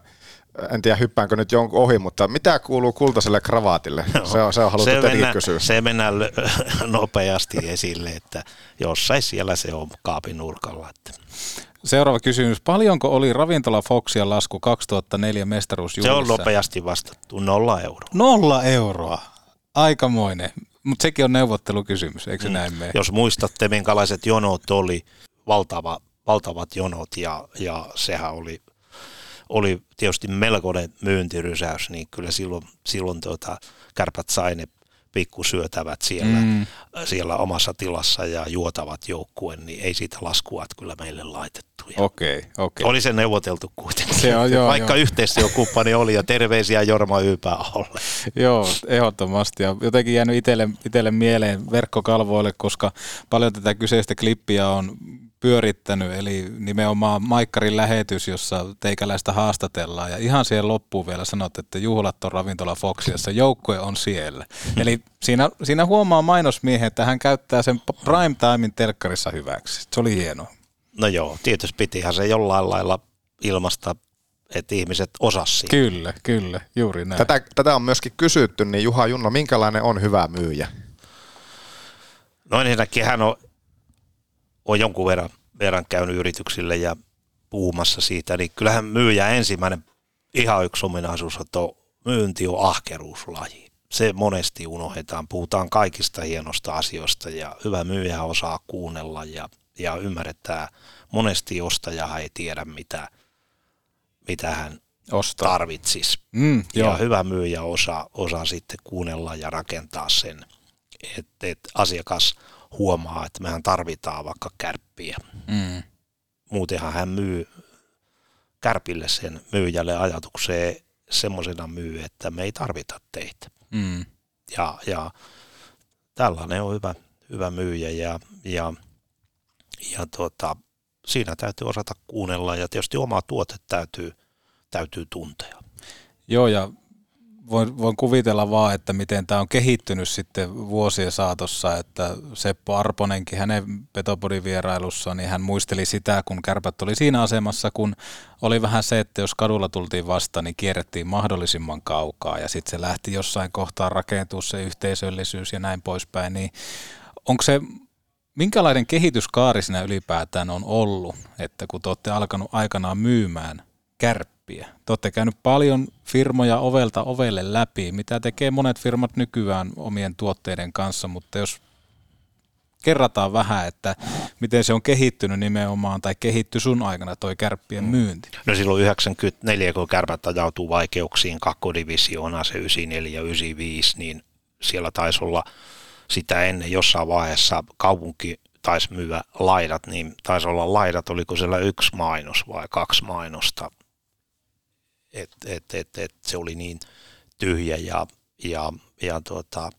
en tiedä hyppäänkö nyt jonkun ohi, mutta mitä kuuluu kultaiselle kravaatille? Se on, se on haluttu se mennä, kysyä. Se mennään nopeasti esille, että jossain siellä se on kaapin nurkalla. Että. Seuraava kysymys. Paljonko oli Ravintola Foxia lasku 2004 mestaruusjuhlissa? Se on nopeasti vastattu. Nolla euroa. Nolla euroa. Aikamoinen. Mutta sekin on neuvottelukysymys, eikö se mm. näin mene? Jos muistatte, minkälaiset jonot oli, valtava, valtavat jonot, ja, ja sehän oli, oli tietysti melkoinen myyntirysäys, niin kyllä silloin, silloin tuota, kärpät sai ne pikkusyötävät siellä, mm. siellä omassa tilassa ja juotavat joukkueen, niin ei siitä laskua kyllä meille laitettu. Okei, okay, okay. Oli se neuvoteltu kuitenkin. Se on, joo, Vaikka joo. yhteistyökumppani oli ja terveisiä Jorma Ypäaholle. joo, ehdottomasti. Ja jotenkin jäänyt itselle, itselle mieleen verkkokalvoille, koska paljon tätä kyseistä klippiä on pyörittänyt, eli nimenomaan Maikkarin lähetys, jossa teikäläistä haastatellaan, ja ihan siihen loppuun vielä sanot, että juhlat on ravintola Foxiassa, joukkue on siellä. Eli siinä, siinä huomaa mainosmiehen, että hän käyttää sen prime timein telkkarissa hyväksi. Se oli hienoa. No joo, tietysti pitihän se jollain lailla ilmasta, että ihmiset osasivat. Kyllä, kyllä, juuri näin. Tätä, tätä on myöskin kysytty, niin Juha Junno, minkälainen on hyvä myyjä? No ensinnäkin hän on, on jonkun verran, verran käynyt yrityksille ja puhumassa siitä, niin kyllähän myyjä ensimmäinen ihan yksi ominaisuus, on, myynti on ahkeruuslaji. Se monesti unohdetaan, puhutaan kaikista hienosta asioista ja hyvä myyjä osaa kuunnella ja, ja ymmärretään. Monesti ostaja ei tiedä, mitä, mitä hän Ostaa. tarvitsisi. Mm, ja joo. hyvä myyjä osaa, osaa sitten kuunnella ja rakentaa sen, että et asiakas huomaa, että mehän tarvitaan vaikka kärppiä. Mm. Muutenhan hän myy kärpille sen myyjälle ajatukseen semmoisena myy, että me ei tarvita teitä. Mm. Ja, ja tällainen on hyvä, hyvä myyjä ja, ja, ja tuota, siinä täytyy osata kuunnella ja tietysti oma tuote täytyy, täytyy tuntea. Joo, ja voin, voin kuvitella vaan, että miten tämä on kehittynyt sitten vuosien saatossa, että Seppo Arponenkin hänen Petopodin vierailussa, niin hän muisteli sitä, kun kärpät oli siinä asemassa, kun oli vähän se, että jos kadulla tultiin vastaan, niin kierrettiin mahdollisimman kaukaa, ja sitten se lähti jossain kohtaa rakentua se yhteisöllisyys ja näin poispäin, niin onko se, minkälainen kehityskaari siinä ylipäätään on ollut, että kun te olette alkanut aikanaan myymään kärppiä, te olette käynyt paljon firmoja ovelta ovelle läpi, mitä tekee monet firmat nykyään omien tuotteiden kanssa, mutta jos kerrataan vähän, että miten se on kehittynyt nimenomaan tai kehitty sun aikana toi kärppien myynti. No silloin 94, kun kärpät ajautuu vaikeuksiin kakkodivisioona, se 94-95, niin siellä taisi olla sitä ennen jossain vaiheessa kaupunki taisi myyä laidat, niin taisi olla laidat, oliko siellä yksi mainos vai kaksi mainosta. Et, et, et, et, se oli niin tyhjä ja, ja, ja tuota,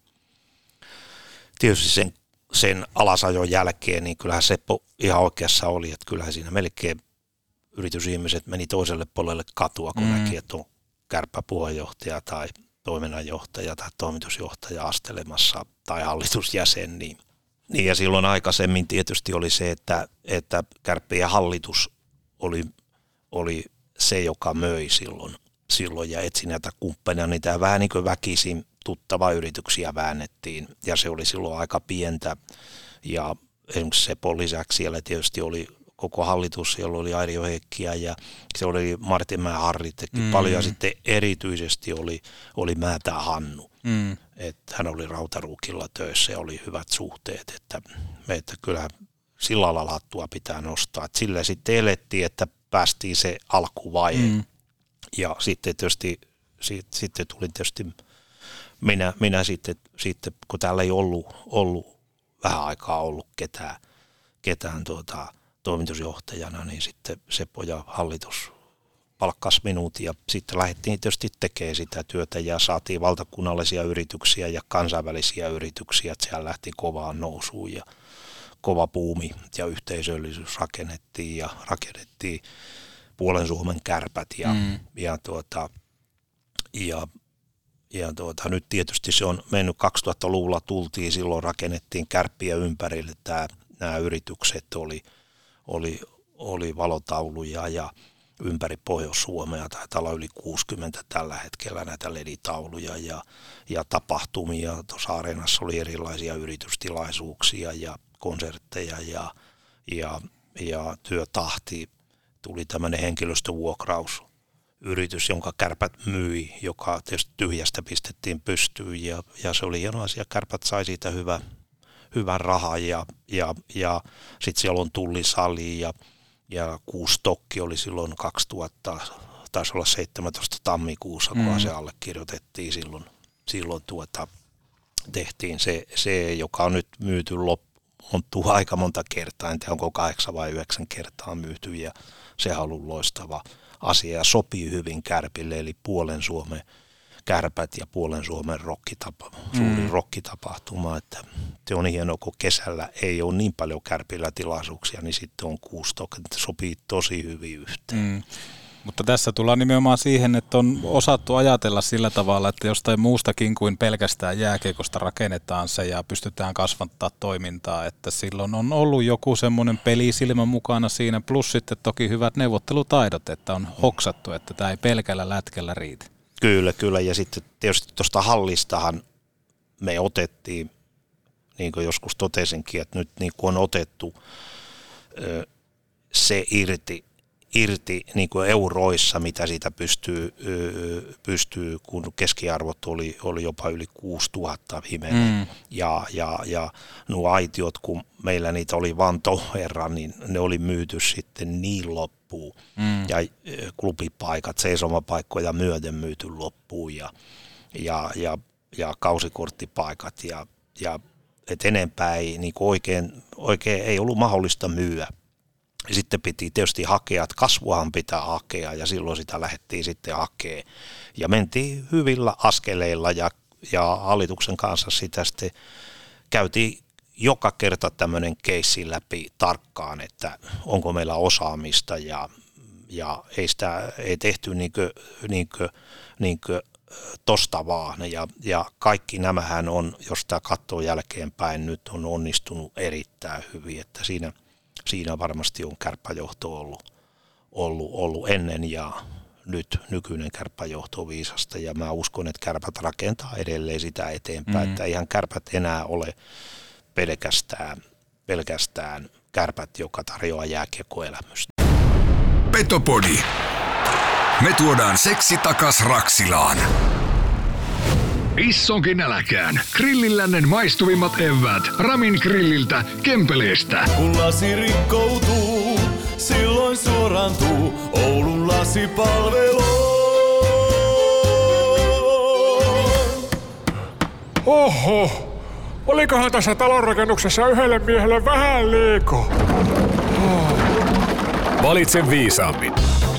tietysti sen, sen alasajon jälkeen, niin kyllähän Seppo ihan oikeassa oli, että kyllähän siinä melkein yritysihmiset meni toiselle puolelle katua, kun Mm. mm. näki, että on kärppäpuheenjohtaja tai toiminnanjohtaja tai toimitusjohtaja astelemassa tai hallitusjäsen, niin niin ja silloin aikaisemmin tietysti oli se, että, että kärppien hallitus oli, oli se, joka möi silloin, silloin ja etsi näitä kumppaneja, niin tämä vähän niin kuin väkisin tuttava yrityksiä väännettiin ja se oli silloin aika pientä ja esimerkiksi Sepon lisäksi siellä tietysti oli koko hallitus, siellä oli Airio Heikkiä ja se oli Martin Mää Harri teki Mm. mm. paljon ja sitten erityisesti oli, oli Määtä Hannu Mm. että hän oli Rautaruukilla töissä ja oli hyvät suhteet, että, että kyllä sillä lailla hattua pitää nostaa. Et sillä sitten elettiin, että päästiin se alkuvaihe. Mm. Ja sitten tietysti sit, sitten tuli tietysti minä, minä sitten, sitten, kun täällä ei ollut, ollut vähän aikaa ollut ketään, ketään tuota, toimitusjohtajana, niin sitten Seppo ja hallitus palkkas minut ja sitten lähdettiin tietysti tekemään sitä työtä ja saatiin valtakunnallisia yrityksiä ja kansainvälisiä yrityksiä, että siellä lähti kovaan nousuun ja kova puumi ja yhteisöllisyys rakennettiin ja rakennettiin puolen Suomen kärpät ja, Mm. ja, tuota, ja, ja tuota, nyt tietysti se on mennyt 2000-luvulla tultiin, silloin rakennettiin kärppiä ympärille, tämä, nämä yritykset oli, oli, oli valotauluja ja ympäri Pohjois-Suomea, taitaa olla yli 60 tällä hetkellä näitä leditauluja ja, ja tapahtumia. Tuossa areenassa oli erilaisia yritystilaisuuksia ja konsertteja ja, ja, ja työtahti. Tuli tämmöinen henkilöstövuokraus yritys, jonka kärpät myi, joka tietysti tyhjästä pistettiin pystyyn ja, ja se oli hieno asia. Kärpät sai siitä hyvä, hyvän rahan ja, ja, ja sitten siellä on tullisali ja, ja kuusi tokki oli silloin 2000, taisi olla 17 tammikuussa, kun Mm. se allekirjoitettiin silloin, silloin tuota, tehtiin se, se, joka on nyt myyty loppuun on tuo aika monta kertaa, en tiedä onko kahdeksan vai yhdeksän kertaa myyty ja se on ollut loistava asia ja sopii hyvin kärpille, eli puolen Suomen kärpät ja puolen Suomen rokkitapa, suuri Mm. rokkitapahtuma, että se on hienoa, kun kesällä ei ole niin paljon kärpillä tilaisuuksia, niin sitten on että sopii tosi hyvin yhteen. Mm. Mutta tässä tullaan nimenomaan siihen, että on osattu ajatella sillä tavalla, että jostain muustakin kuin pelkästään jääkiekosta rakennetaan se ja pystytään kasvattaa toimintaa, että silloin on ollut joku semmoinen pelisilmä mukana siinä, plus sitten toki hyvät neuvottelutaidot, että on hoksattu, että tämä ei pelkällä lätkällä riitä. Kyllä, kyllä. Ja sitten tietysti tuosta hallistahan me otettiin, niin kuin joskus totesinkin, että nyt niin kuin on otettu se irti, irti niin kuin euroissa, mitä siitä pystyy, pystyy kun keskiarvot oli, oli jopa yli 6000 himenen. Mm. Ja, ja, ja nuo aitiot, kun meillä niitä oli vaan ton verran, niin ne oli myyty sitten niin loppuun. Mm. Ja klubipaikat, seisomapaikkoja myöten myyty loppuun ja, ja, ja, ja kausikorttipaikat ja, ja et enempää ei niin oikein, oikein ei ollut mahdollista myyä. Ja sitten piti tietysti hakea, että kasvuahan pitää hakea ja silloin sitä lähdettiin sitten hakea. Ja mentiin hyvillä askeleilla ja, ja hallituksen kanssa sitä sitten käytiin joka kerta tämmöinen keissi läpi tarkkaan, että onko meillä osaamista ja, ja ei sitä ei tehty niinkö, niinkö, niinkö tosta vaan. Ja, ja kaikki nämähän on, jos tämä katsoo jälkeenpäin, nyt on onnistunut erittäin hyvin, että siinä, siinä varmasti on kärppäjohto ollut, ollut, ollut ennen ja nyt nykyinen kärppäjohto on viisasta ja mä uskon, että kärpät rakentaa edelleen sitä eteenpäin, Mm. mm. että eihän kärpät enää ole pelkästään, pelkästään kärpät, joka tarjoaa jääkiekkoelämystä. Petopodi. Me tuodaan seksi takas Raksilaan. Issonkin äläkään. Grillillännen maistuvimmat evät. Ramin grilliltä, Kempeleestä. Kun lasi rikkoutuu, silloin suorantuu Oulun lasipalvelu. Oho, olikohan tässä talonrakennuksessa yhdelle miehelle vähän liikaa? Valitse viisaammin.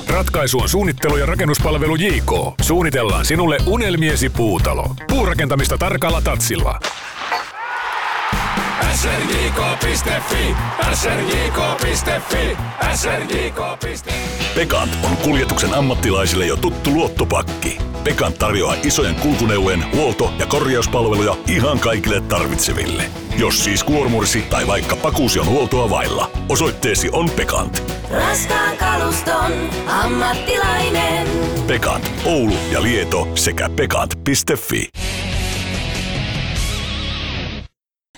Ratkaisu on suunnittelu- ja rakennuspalvelu JK. Suunnitellaan sinulle unelmiesi puutalo. Puurakentamista tarkalla tatsilla. srjk.fi, srjk.fi, srjk.fi. Pekant on kuljetuksen ammattilaisille jo tuttu luottopakki. Pekant tarjoaa isojen kulkuneuvojen huolto- ja korjauspalveluja ihan kaikille tarvitseville. Jos siis kuormursi tai vaikka pakuusi on huoltoa vailla, osoitteesi on Pekant. Raskaan kaluston ammattilainen. Pekant, Oulu ja Lieto sekä pekant.fi.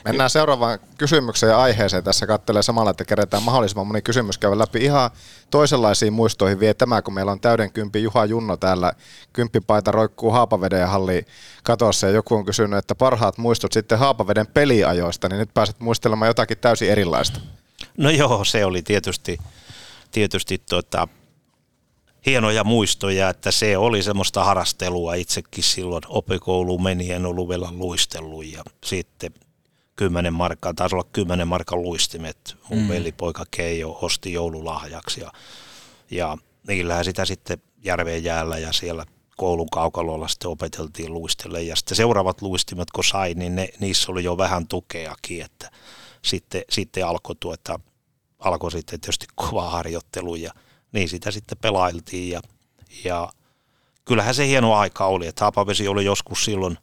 Mennään seuraavaan kysymykseen ja aiheeseen. Tässä kattelee samalla, että kerätään mahdollisimman moni kysymys käydä läpi. Ihan toisenlaisiin muistoihin vie tämä, kun meillä on täyden kympi Juha Junno täällä. Kymppipaita roikkuu Haapaveden halli katossa ja joku on kysynyt, että parhaat muistot sitten Haapaveden peliajoista, niin nyt pääset muistelemaan jotakin täysin erilaista. No joo, se oli tietysti, tietysti tota, hienoja muistoja, että se oli semmoista harrastelua. Itsekin silloin opikouluun meni, en ollut vielä luistellut ja sitten 10 markkaa, taisi olla 10 markan luistimet. Mun Mm. velipoika Keijo osti joululahjaksi ja, ja niillähän sitä sitten järven jäällä ja siellä koulun kaukalolla sitten opeteltiin luistelle ja sitten seuraavat luistimet kun sai, niin ne, niissä oli jo vähän tukeakin, että sitten, sitten alkoi tuota, alkoi sitten tietysti kova harjoittelu ja niin sitä sitten pelailtiin ja, ja kyllähän se hieno aika oli, että Haapavesi oli joskus silloin,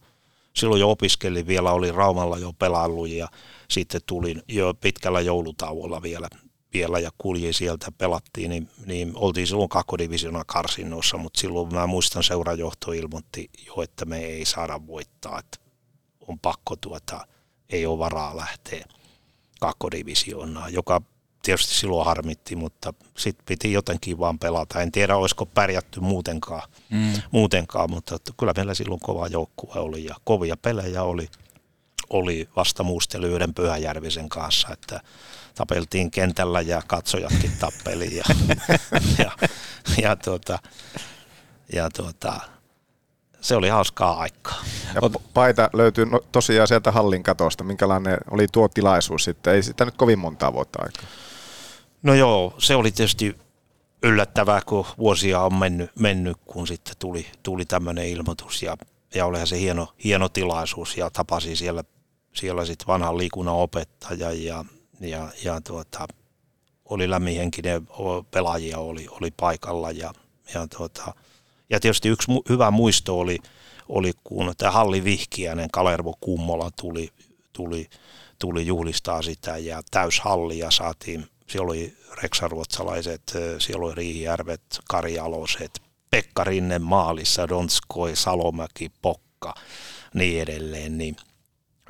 silloin jo opiskelin, vielä oli Raumalla jo pelaillut ja sitten tulin jo pitkällä joulutauolla vielä, vielä ja kuljin sieltä, pelattiin, niin, niin oltiin silloin kakkodivisiona karsinnoissa, mutta silloin mä muistan seurajohto ilmoitti jo, että me ei saada voittaa, että on pakko tuota, ei ole varaa lähteä kakkodivisioonaan, joka tietysti silloin harmitti, mutta sitten piti jotenkin vaan pelata. En tiedä, olisiko pärjätty muutenkaan, Mm. muutenkaan mutta että kyllä meillä silloin kova joukkue oli ja kovia pelejä oli, oli vasta muistelu yhden Pyhäjärvisen kanssa, että tapeltiin kentällä ja katsojatkin tappeli ja, ja, ja, tuota, ja tuota, se oli hauskaa aikaa. Ja paita löytyy no, tosiaan sieltä hallin katosta. Minkälainen oli tuo tilaisuus sitten? Ei sitä nyt kovin montaa vuotta aikaa. No joo, se oli tietysti yllättävää, kun vuosia on mennyt, mennyt kun sitten tuli, tuli tämmöinen ilmoitus ja, ja olihan se hieno, hieno tilaisuus ja tapasin siellä, siellä sitten vanhan liikunnan opettaja ja, ja, ja tuota, oli lämminhenkinen, pelaajia oli, oli paikalla ja, ja, tuota, ja tietysti yksi mu- hyvä muisto oli, oli kun tämä Halli Vihkiäinen, Kalervo Kummola tuli, tuli, tuli juhlistaa sitä ja täyshalli ja saatiin, siellä oli reksaruotsalaiset, siellä oli Riihijärvet, Karjaloset, Pekka Rinne maalissa, Donskoi, Salomäki, Pokka, niin edelleen, niin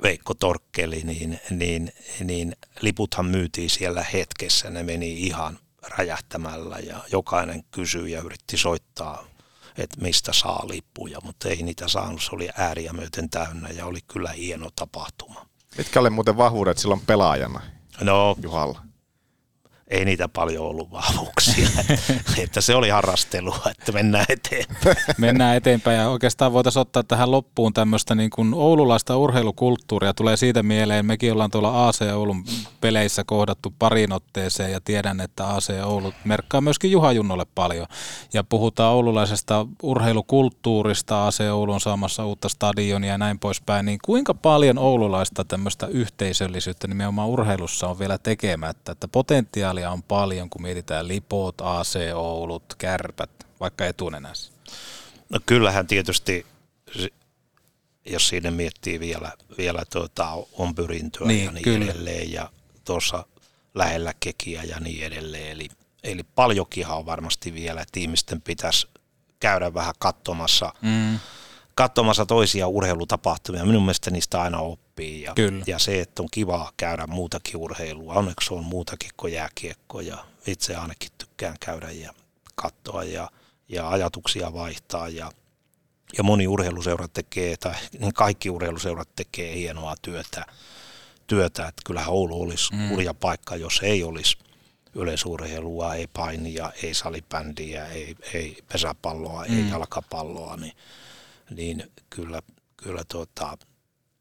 Veikko Torkkeli, niin, niin, niin liputhan myytiin siellä hetkessä, ne meni ihan räjähtämällä ja jokainen kysyi ja yritti soittaa, että mistä saa lippuja, mutta ei niitä saanut, se oli ääriä myöten täynnä ja oli kyllä hieno tapahtuma. Mitkä oli muuten vahvuudet silloin pelaajana No, Juhalla? Ei niitä paljon ollut vahvuuksia, että se oli harrastelua, että mennään eteenpäin. Mennään eteenpäin ja oikeastaan voitaisiin ottaa tähän loppuun tämmöistä niin kuin oululaista urheilukulttuuria. Tulee siitä mieleen, mekin ollaan tuolla AC Oulun peleissä kohdattu parin otteeseen ja tiedän, että AC Oulu merkkaa myöskin Juha Junnolle paljon. Ja puhutaan oululaisesta urheilukulttuurista, AC Oulu on saamassa uutta stadionia ja näin poispäin. Niin kuinka paljon oululaista tämmöistä yhteisöllisyyttä nimenomaan urheilussa on vielä tekemättä, että potentiaalia on paljon, kun mietitään Lipot, AC Oulut, Kärpät, vaikka etunenässä. No kyllähän tietysti, jos siinä miettii vielä, vielä tuota, on pyrintöä Niin, ja niin kyllä. edelleen ja tuossa lähellä kekiä ja niin edelleen. Eli, eli paljonkinhan on varmasti vielä, että ihmisten pitäisi käydä vähän katsomassa, Mm. Katsomassa toisia urheilutapahtumia. Minun mielestä niistä aina oppii ja, Kyllä. ja se, että on kiva käydä muutakin urheilua. Onneksi on muutakin kuin jääkiekko ja itse ainakin tykkään käydä ja katsoa ja, ja ajatuksia vaihtaa ja, ja moni urheiluseura tekee, tai niin kaikki urheiluseurat tekee hienoa työtä, työtä että kyllähän Oulu olisi Mm. hurja paikka, jos ei olisi yleisurheilua, ei painia, ei salibändiä, ei, ei pesäpalloa. Mm. ei jalkapalloa, niin, niin kyllä, kyllä tuota,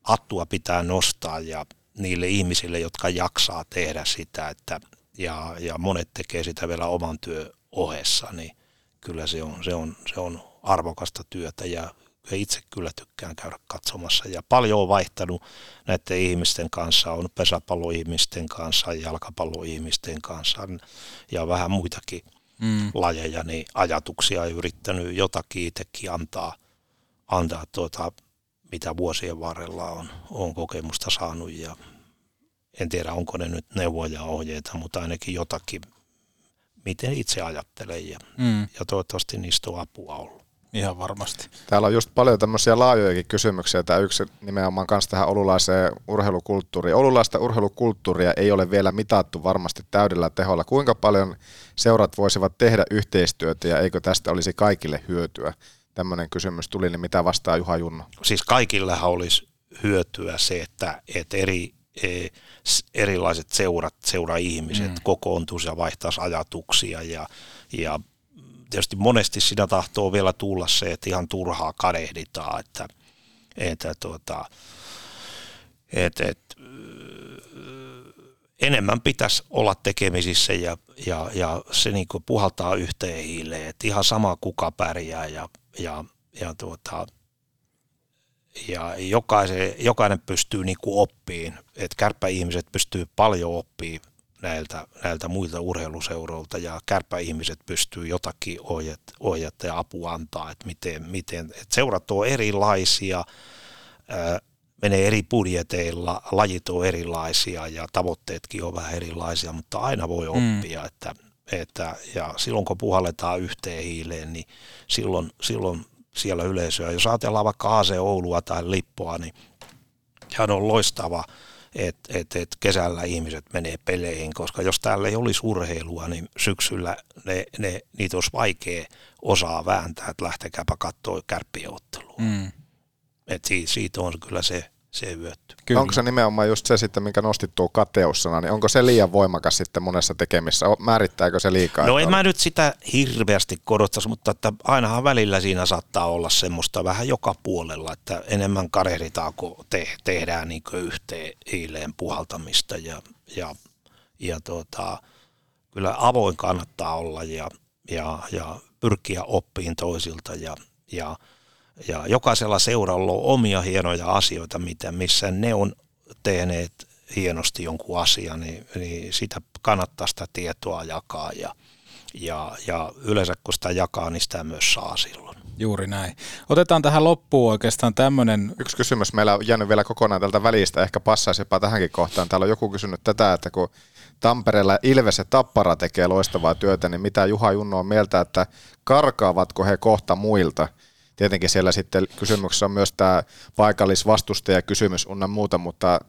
hattua pitää nostaa ja niille ihmisille, jotka jaksaa tehdä sitä, että, ja, ja monet tekee sitä vielä oman työ ohessa, niin kyllä se on, se on, se on arvokasta työtä ja ja itse kyllä tykkään käydä katsomassa ja paljon on vaihtanut näiden ihmisten kanssa, on pesäpalloihmisten kanssa, jalkapalloihmisten kanssa ja vähän muitakin Mm. lajeja, niin ajatuksia ja yrittänyt jotakin itsekin antaa, antaa tuota, mitä vuosien varrella on, on kokemusta saanut ja en tiedä onko ne nyt neuvoja ja ohjeita, mutta ainakin jotakin, miten itse ajattelen ja, Mm. ja toivottavasti niistä on apua ollut. Ihan varmasti. Täällä on just paljon tämmöisiä laajojakin kysymyksiä. Tämä yksi nimenomaan kanssa tähän oululaiseen urheilukulttuuriin. Oululaista urheilukulttuuria ei ole vielä mitattu varmasti täydellä teholla. Kuinka paljon seurat voisivat tehdä yhteistyötä ja eikö tästä olisi kaikille hyötyä? Tämmöinen kysymys tuli, niin mitä vastaa Juha Junno? Siis kaikillahan olisi hyötyä se, että, että eri, e, erilaiset seurat, seura-ihmiset Mm. kokoontuisi ja vaihtaisi ajatuksia ja, ja tietysti monesti siinä tahtoo vielä tulla se, että ihan turhaa kadehditaan, että, että tuota, et, et, enemmän pitäisi olla tekemisissä ja, ja, ja se niin puhaltaa yhteen hiileen, että ihan sama kuka pärjää ja, ja, ja, tuota, ja jokaisen, jokainen pystyy niin oppiin, että kärppäihmiset pystyy paljon oppimaan näiltä, näiltä muilta urheiluseuroilta ja kärppäihmiset pystyy jotakin ohjat, ohjata ja apua antaa, että miten, miten että seurat on erilaisia, ää, menee eri budjeteilla, lajit on erilaisia ja tavoitteetkin on vähän erilaisia, mutta aina voi Mm. oppia, että, että ja silloin kun puhalletaan yhteen hiileen, niin silloin, silloin siellä yleisöä, jos ajatellaan vaikka AC Oulua tai Lippoa, niin sehän on loistava, että et, et kesällä ihmiset menee peleihin, koska jos täällä ei olisi urheilua, niin syksyllä ne, ne, niitä olisi vaikea osaa vääntää, että lähtekääpä katsoa kärppiottelua. Mm. Et siitä, siitä on kyllä se, se hyöty. Kyllä. Onko se nimenomaan just se sitten, minkä nostit tuo kateussana, niin onko se liian voimakas sitten monessa tekemissä? Määrittääkö se liikaa? No en mä nyt sitä hirveästi korottaisi, mutta että ainahan välillä siinä saattaa olla semmoista vähän joka puolella, että enemmän karehditaan, kun te, tehdään niin yhteen hiileen puhaltamista ja, ja, ja tuota, kyllä avoin kannattaa olla ja, ja, ja pyrkiä oppiin toisilta ja, ja ja jokaisella seuralla on omia hienoja asioita, mitä, missä ne on tehneet hienosti jonkun asian, niin, niin sitä kannattaa sitä tietoa jakaa ja, ja, ja yleensä kun sitä jakaa, niin sitä myös saa silloin. Juuri näin. Otetaan tähän loppuun oikeastaan tämmöinen... Yksi kysymys meillä on jäänyt vielä kokonaan tältä välistä, ehkä passaisi jopa tähänkin kohtaan. Täällä on joku kysynyt tätä, että kun Tampereella Ilves ja Tappara tekee loistavaa työtä, niin mitä Juha Junno on mieltä, että karkaavatko he kohta muilta? Tietenkin siellä sitten kysymyksessä on myös tämä paikallisvastustaja kysymys unna muuta, mutta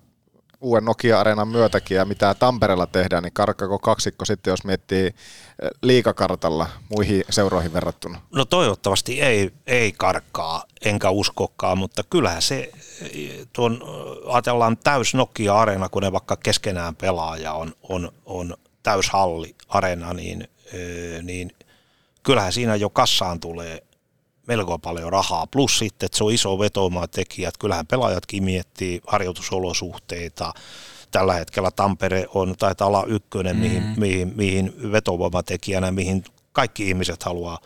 uuden Nokia-areenan myötäkin ja mitä Tampereella tehdään, niin karkako kaksikko sitten, jos miettii eh, liikakartalla muihin seuroihin verrattuna? No toivottavasti ei, ei karkaa, enkä uskokaan, mutta kyllähän se, tuon, ajatellaan täys Nokia-areena, kun ne vaikka keskenään pelaa ja on, on, on täyshalli areena, niin, eh, niin kyllähän siinä jo kassaan tulee melko paljon rahaa. Plus sitten, että se on iso vetomatekijä, että kyllähän pelaajatkin miettii harjoitusolosuhteita. Tällä hetkellä Tampere on, taitaa olla ykkönen, mm. mihin, mihin, mihin vetovoimatekijänä, mihin kaikki ihmiset haluaa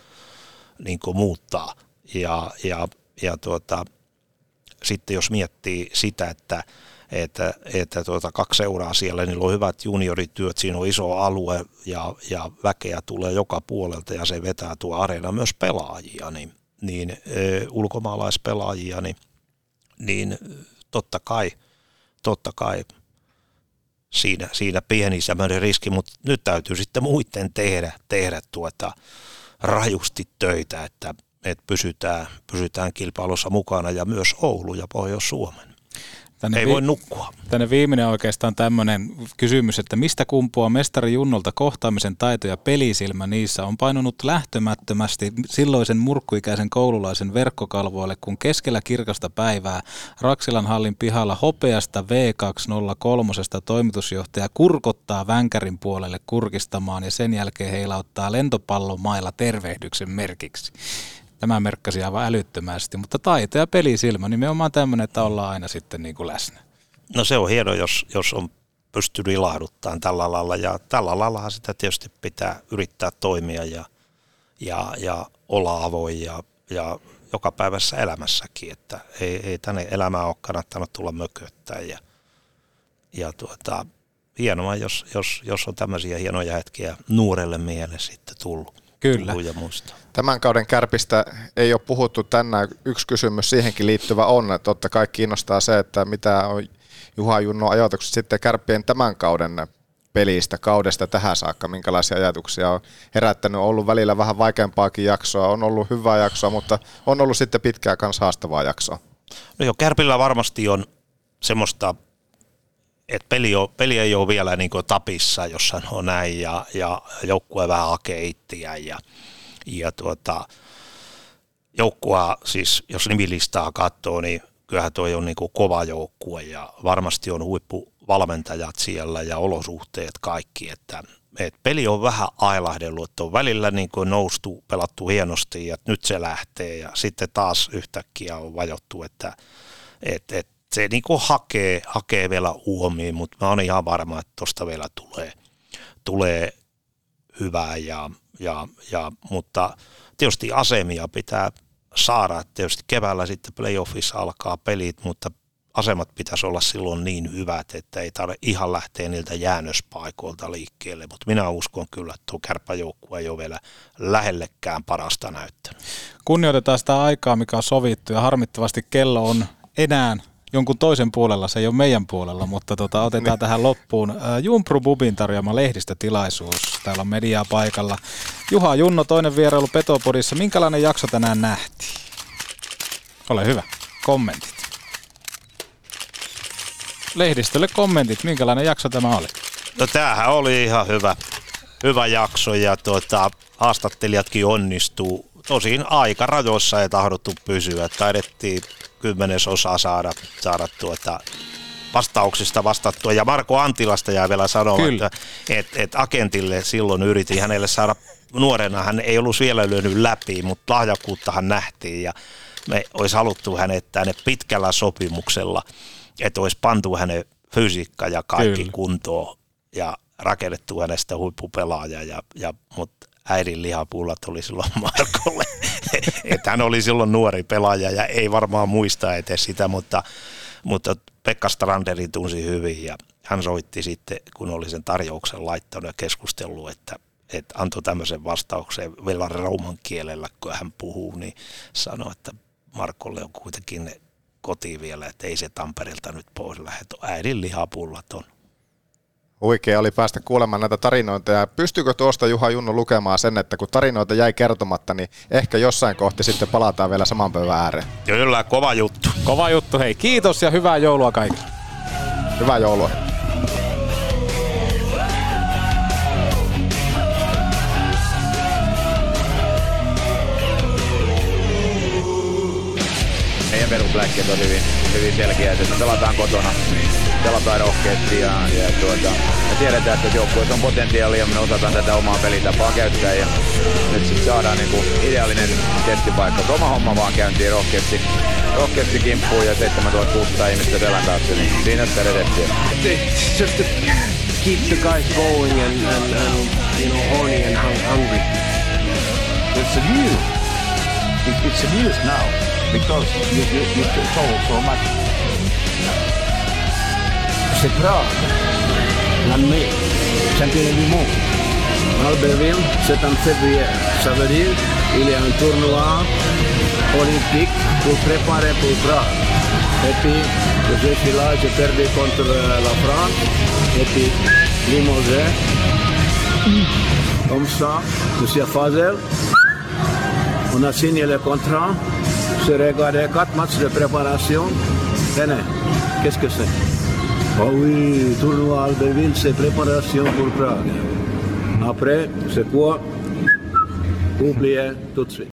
niin kuin, muuttaa. Ja, ja, ja tuota, sitten jos miettii sitä, että että, että tuota, kaksi seuraa siellä, niillä on hyvät juniorityöt, siinä on iso alue ja, ja väkeä tulee joka puolelta ja se vetää tuo areena myös pelaajia, niin niin ö, ulkomaalaispelaajia, niin, niin totta kai, totta kai siinä, siinä pieni semmoinen riski, mutta nyt täytyy sitten muiden tehdä, tehdä tuota rajusti töitä, että, että pysytään, pysytään kilpailussa mukana ja myös Oulu ja Pohjois-Suomen. Tänne Ei vi- voi nukkua. Tänne viimeinen oikeastaan tämmöinen kysymys, että mistä kumpuaa mestari Junnolta kohtaamisen taito ja pelisilmä niissä on painunut lähtömättömästi silloisen murkkuikäisen koululaisen verkkokalvoille, kun keskellä kirkasta päivää Raksilan hallin pihalla hopeasta V203 toimitusjohtaja kurkottaa vänkärin puolelle kurkistamaan ja sen jälkeen heilauttaa lentopallon mailla tervehdyksen merkiksi. Tämä merkkasi aivan älyttömästi, mutta taito ja pelisilmä nimenomaan tämmöinen, että ollaan aina sitten niin kuin läsnä. No se on hieno, jos, jos on pystynyt ilahduttamaan tällä lailla ja tällä lailla sitä tietysti pitää yrittää toimia ja, ja, ja olla avoin ja, ja joka päivässä elämässäkin, että ei, ei tänne elämään ole kannattanut tulla mököttää ja, ja tuota, hienoa, jos, jos, jos on tämmöisiä hienoja hetkiä nuorelle miehelle sitten tullut. Kyllä. Ja muista. Tämän kauden kärpistä ei ole puhuttu tänään. Yksi kysymys siihenkin liittyvä on, että totta kai kiinnostaa se, että mitä on Juha Junno ajatukset sitten kärppien tämän kauden pelistä, kaudesta tähän saakka, minkälaisia ajatuksia on herättänyt. On ollut välillä vähän vaikeampaakin jaksoa, on ollut hyvää jaksoa, mutta on ollut sitten pitkää kanssa haastavaa jaksoa. No jo, Kärpillä varmasti on semmoista, että peli, on, peli ei ole vielä niin tapissa, jos sanoo näin, ja, ja joukkue vähän hakee ittiä, ja, ja tuota, joukkua, siis jos nimilistaa katsoo, niin kyllähän tuo on niin kuin kova joukkue ja varmasti on huippuvalmentajat siellä ja olosuhteet kaikki, että et peli on vähän ailahdellut, että on välillä niin kuin noustu, pelattu hienosti ja nyt se lähtee ja sitten taas yhtäkkiä on vajottu, että et, et se niin kuin hakee, hakee vielä uomiin, mutta mä oon ihan varma, että tuosta vielä tulee, tulee hyvää, ja, ja, ja, mutta tietysti asemia pitää saada. Että tietysti keväällä sitten playoffissa alkaa pelit, mutta asemat pitäisi olla silloin niin hyvät, että ei tarvitse ihan lähteä niiltä jäännöspaikoilta liikkeelle, mutta minä uskon kyllä, että tuo kärppäjoukkue ei ole vielä lähellekään parasta näyttänyt. Kunnioitetaan sitä aikaa, mikä on sovittu ja harmittavasti kello on enää jonkun toisen puolella, se ei ole meidän puolella, mutta tota, otetaan tähän loppuun. Jumpru Bubin tarjoama lehdistötilaisuus. Täällä on mediaa paikalla. Juha Junno, toinen vierailu Petopodissa. Minkälainen jakso tänään nähtiin? Ole hyvä. Kommentit. Lehdistölle kommentit. Minkälainen jakso tämä oli? No tämähän oli ihan hyvä, hyvä jakso ja tuota, haastattelijatkin onnistuu. Tosin aika rajoissa ei tahdottu pysyä. Taidettiin kymmenesosaa saada, saada tuota vastauksista vastattua. Ja Marko Antilasta jää vielä sanoa, Kyllä. että et, et agentille silloin yritin hänelle saada nuorena, hän ei ollut vielä lyönyt läpi, mutta lahjakkuuttahan nähtiin ja me olisi haluttu hänet tänne pitkällä sopimuksella, että olisi pantu hänen fysiikka ja kaikki Kyllä. kuntoon ja rakennettu hänestä huippupelaaja, ja, ja, mutta äidin lihapulla tuli silloin Markolle. että hän oli silloin nuori pelaaja ja ei varmaan muista edes sitä, mutta, mutta Pekka Stranderi tunsi hyvin ja hän soitti sitten, kun oli sen tarjouksen laittanut ja keskustellut, että, että antoi tämmöisen vastauksen vielä rauman kielellä, kun hän puhuu, niin sanoi, että Markolle on kuitenkin kotiin vielä, että ei se Tampereelta nyt pois lähde, äidin lihapullat on. Huikea oli päästä kuulemaan näitä tarinoita ja pystyykö tuosta Juha Junno lukemaan sen, että kun tarinoita jäi kertomatta, niin ehkä jossain kohti sitten palataan vielä saman pöydän ääreen. Kyllä, kova juttu. Kova juttu, hei kiitos ja hyvää joulua kaikille. Hyvää joulua. meidän perusläkkeet on hyvin, hyvin selkeät, että me pelataan kotona, pelataan rohkeasti ja, ja tuota, me tiedetään, että joukkueessa on potentiaalia ja me osataan tätä omaa pelitapaa käyttää ja nyt sitten saadaan niinku ideaalinen testipaikka. Oma homma vaan käyntiin rohkeasti, rohkeasti kimppuun ja 7600 ihmistä selän taakse, niin siinä sitä redettiä. Just to keep the guys going and, and, and you know, horny and hung- hungry. It's a news. It, it's a news now because you, you, you. C'est l'année, championnat du monde. Albertville, c'est en février. Ça veut dire qu'il y a un tournoi olympique pour préparer pour Prague. Et puis, je là, j'ai perdu contre euh, la France. Et puis, Limoges. Comme ça, je suis à Fazel. On a signé le contrat. J'ai regardé quatre matchs de préparation. Tenez, qu'est-ce que c'est? Oh oui, tournoi Albertville, c'est préparation pour Prague. Après, c'est quoi? Oubliez tout de suite.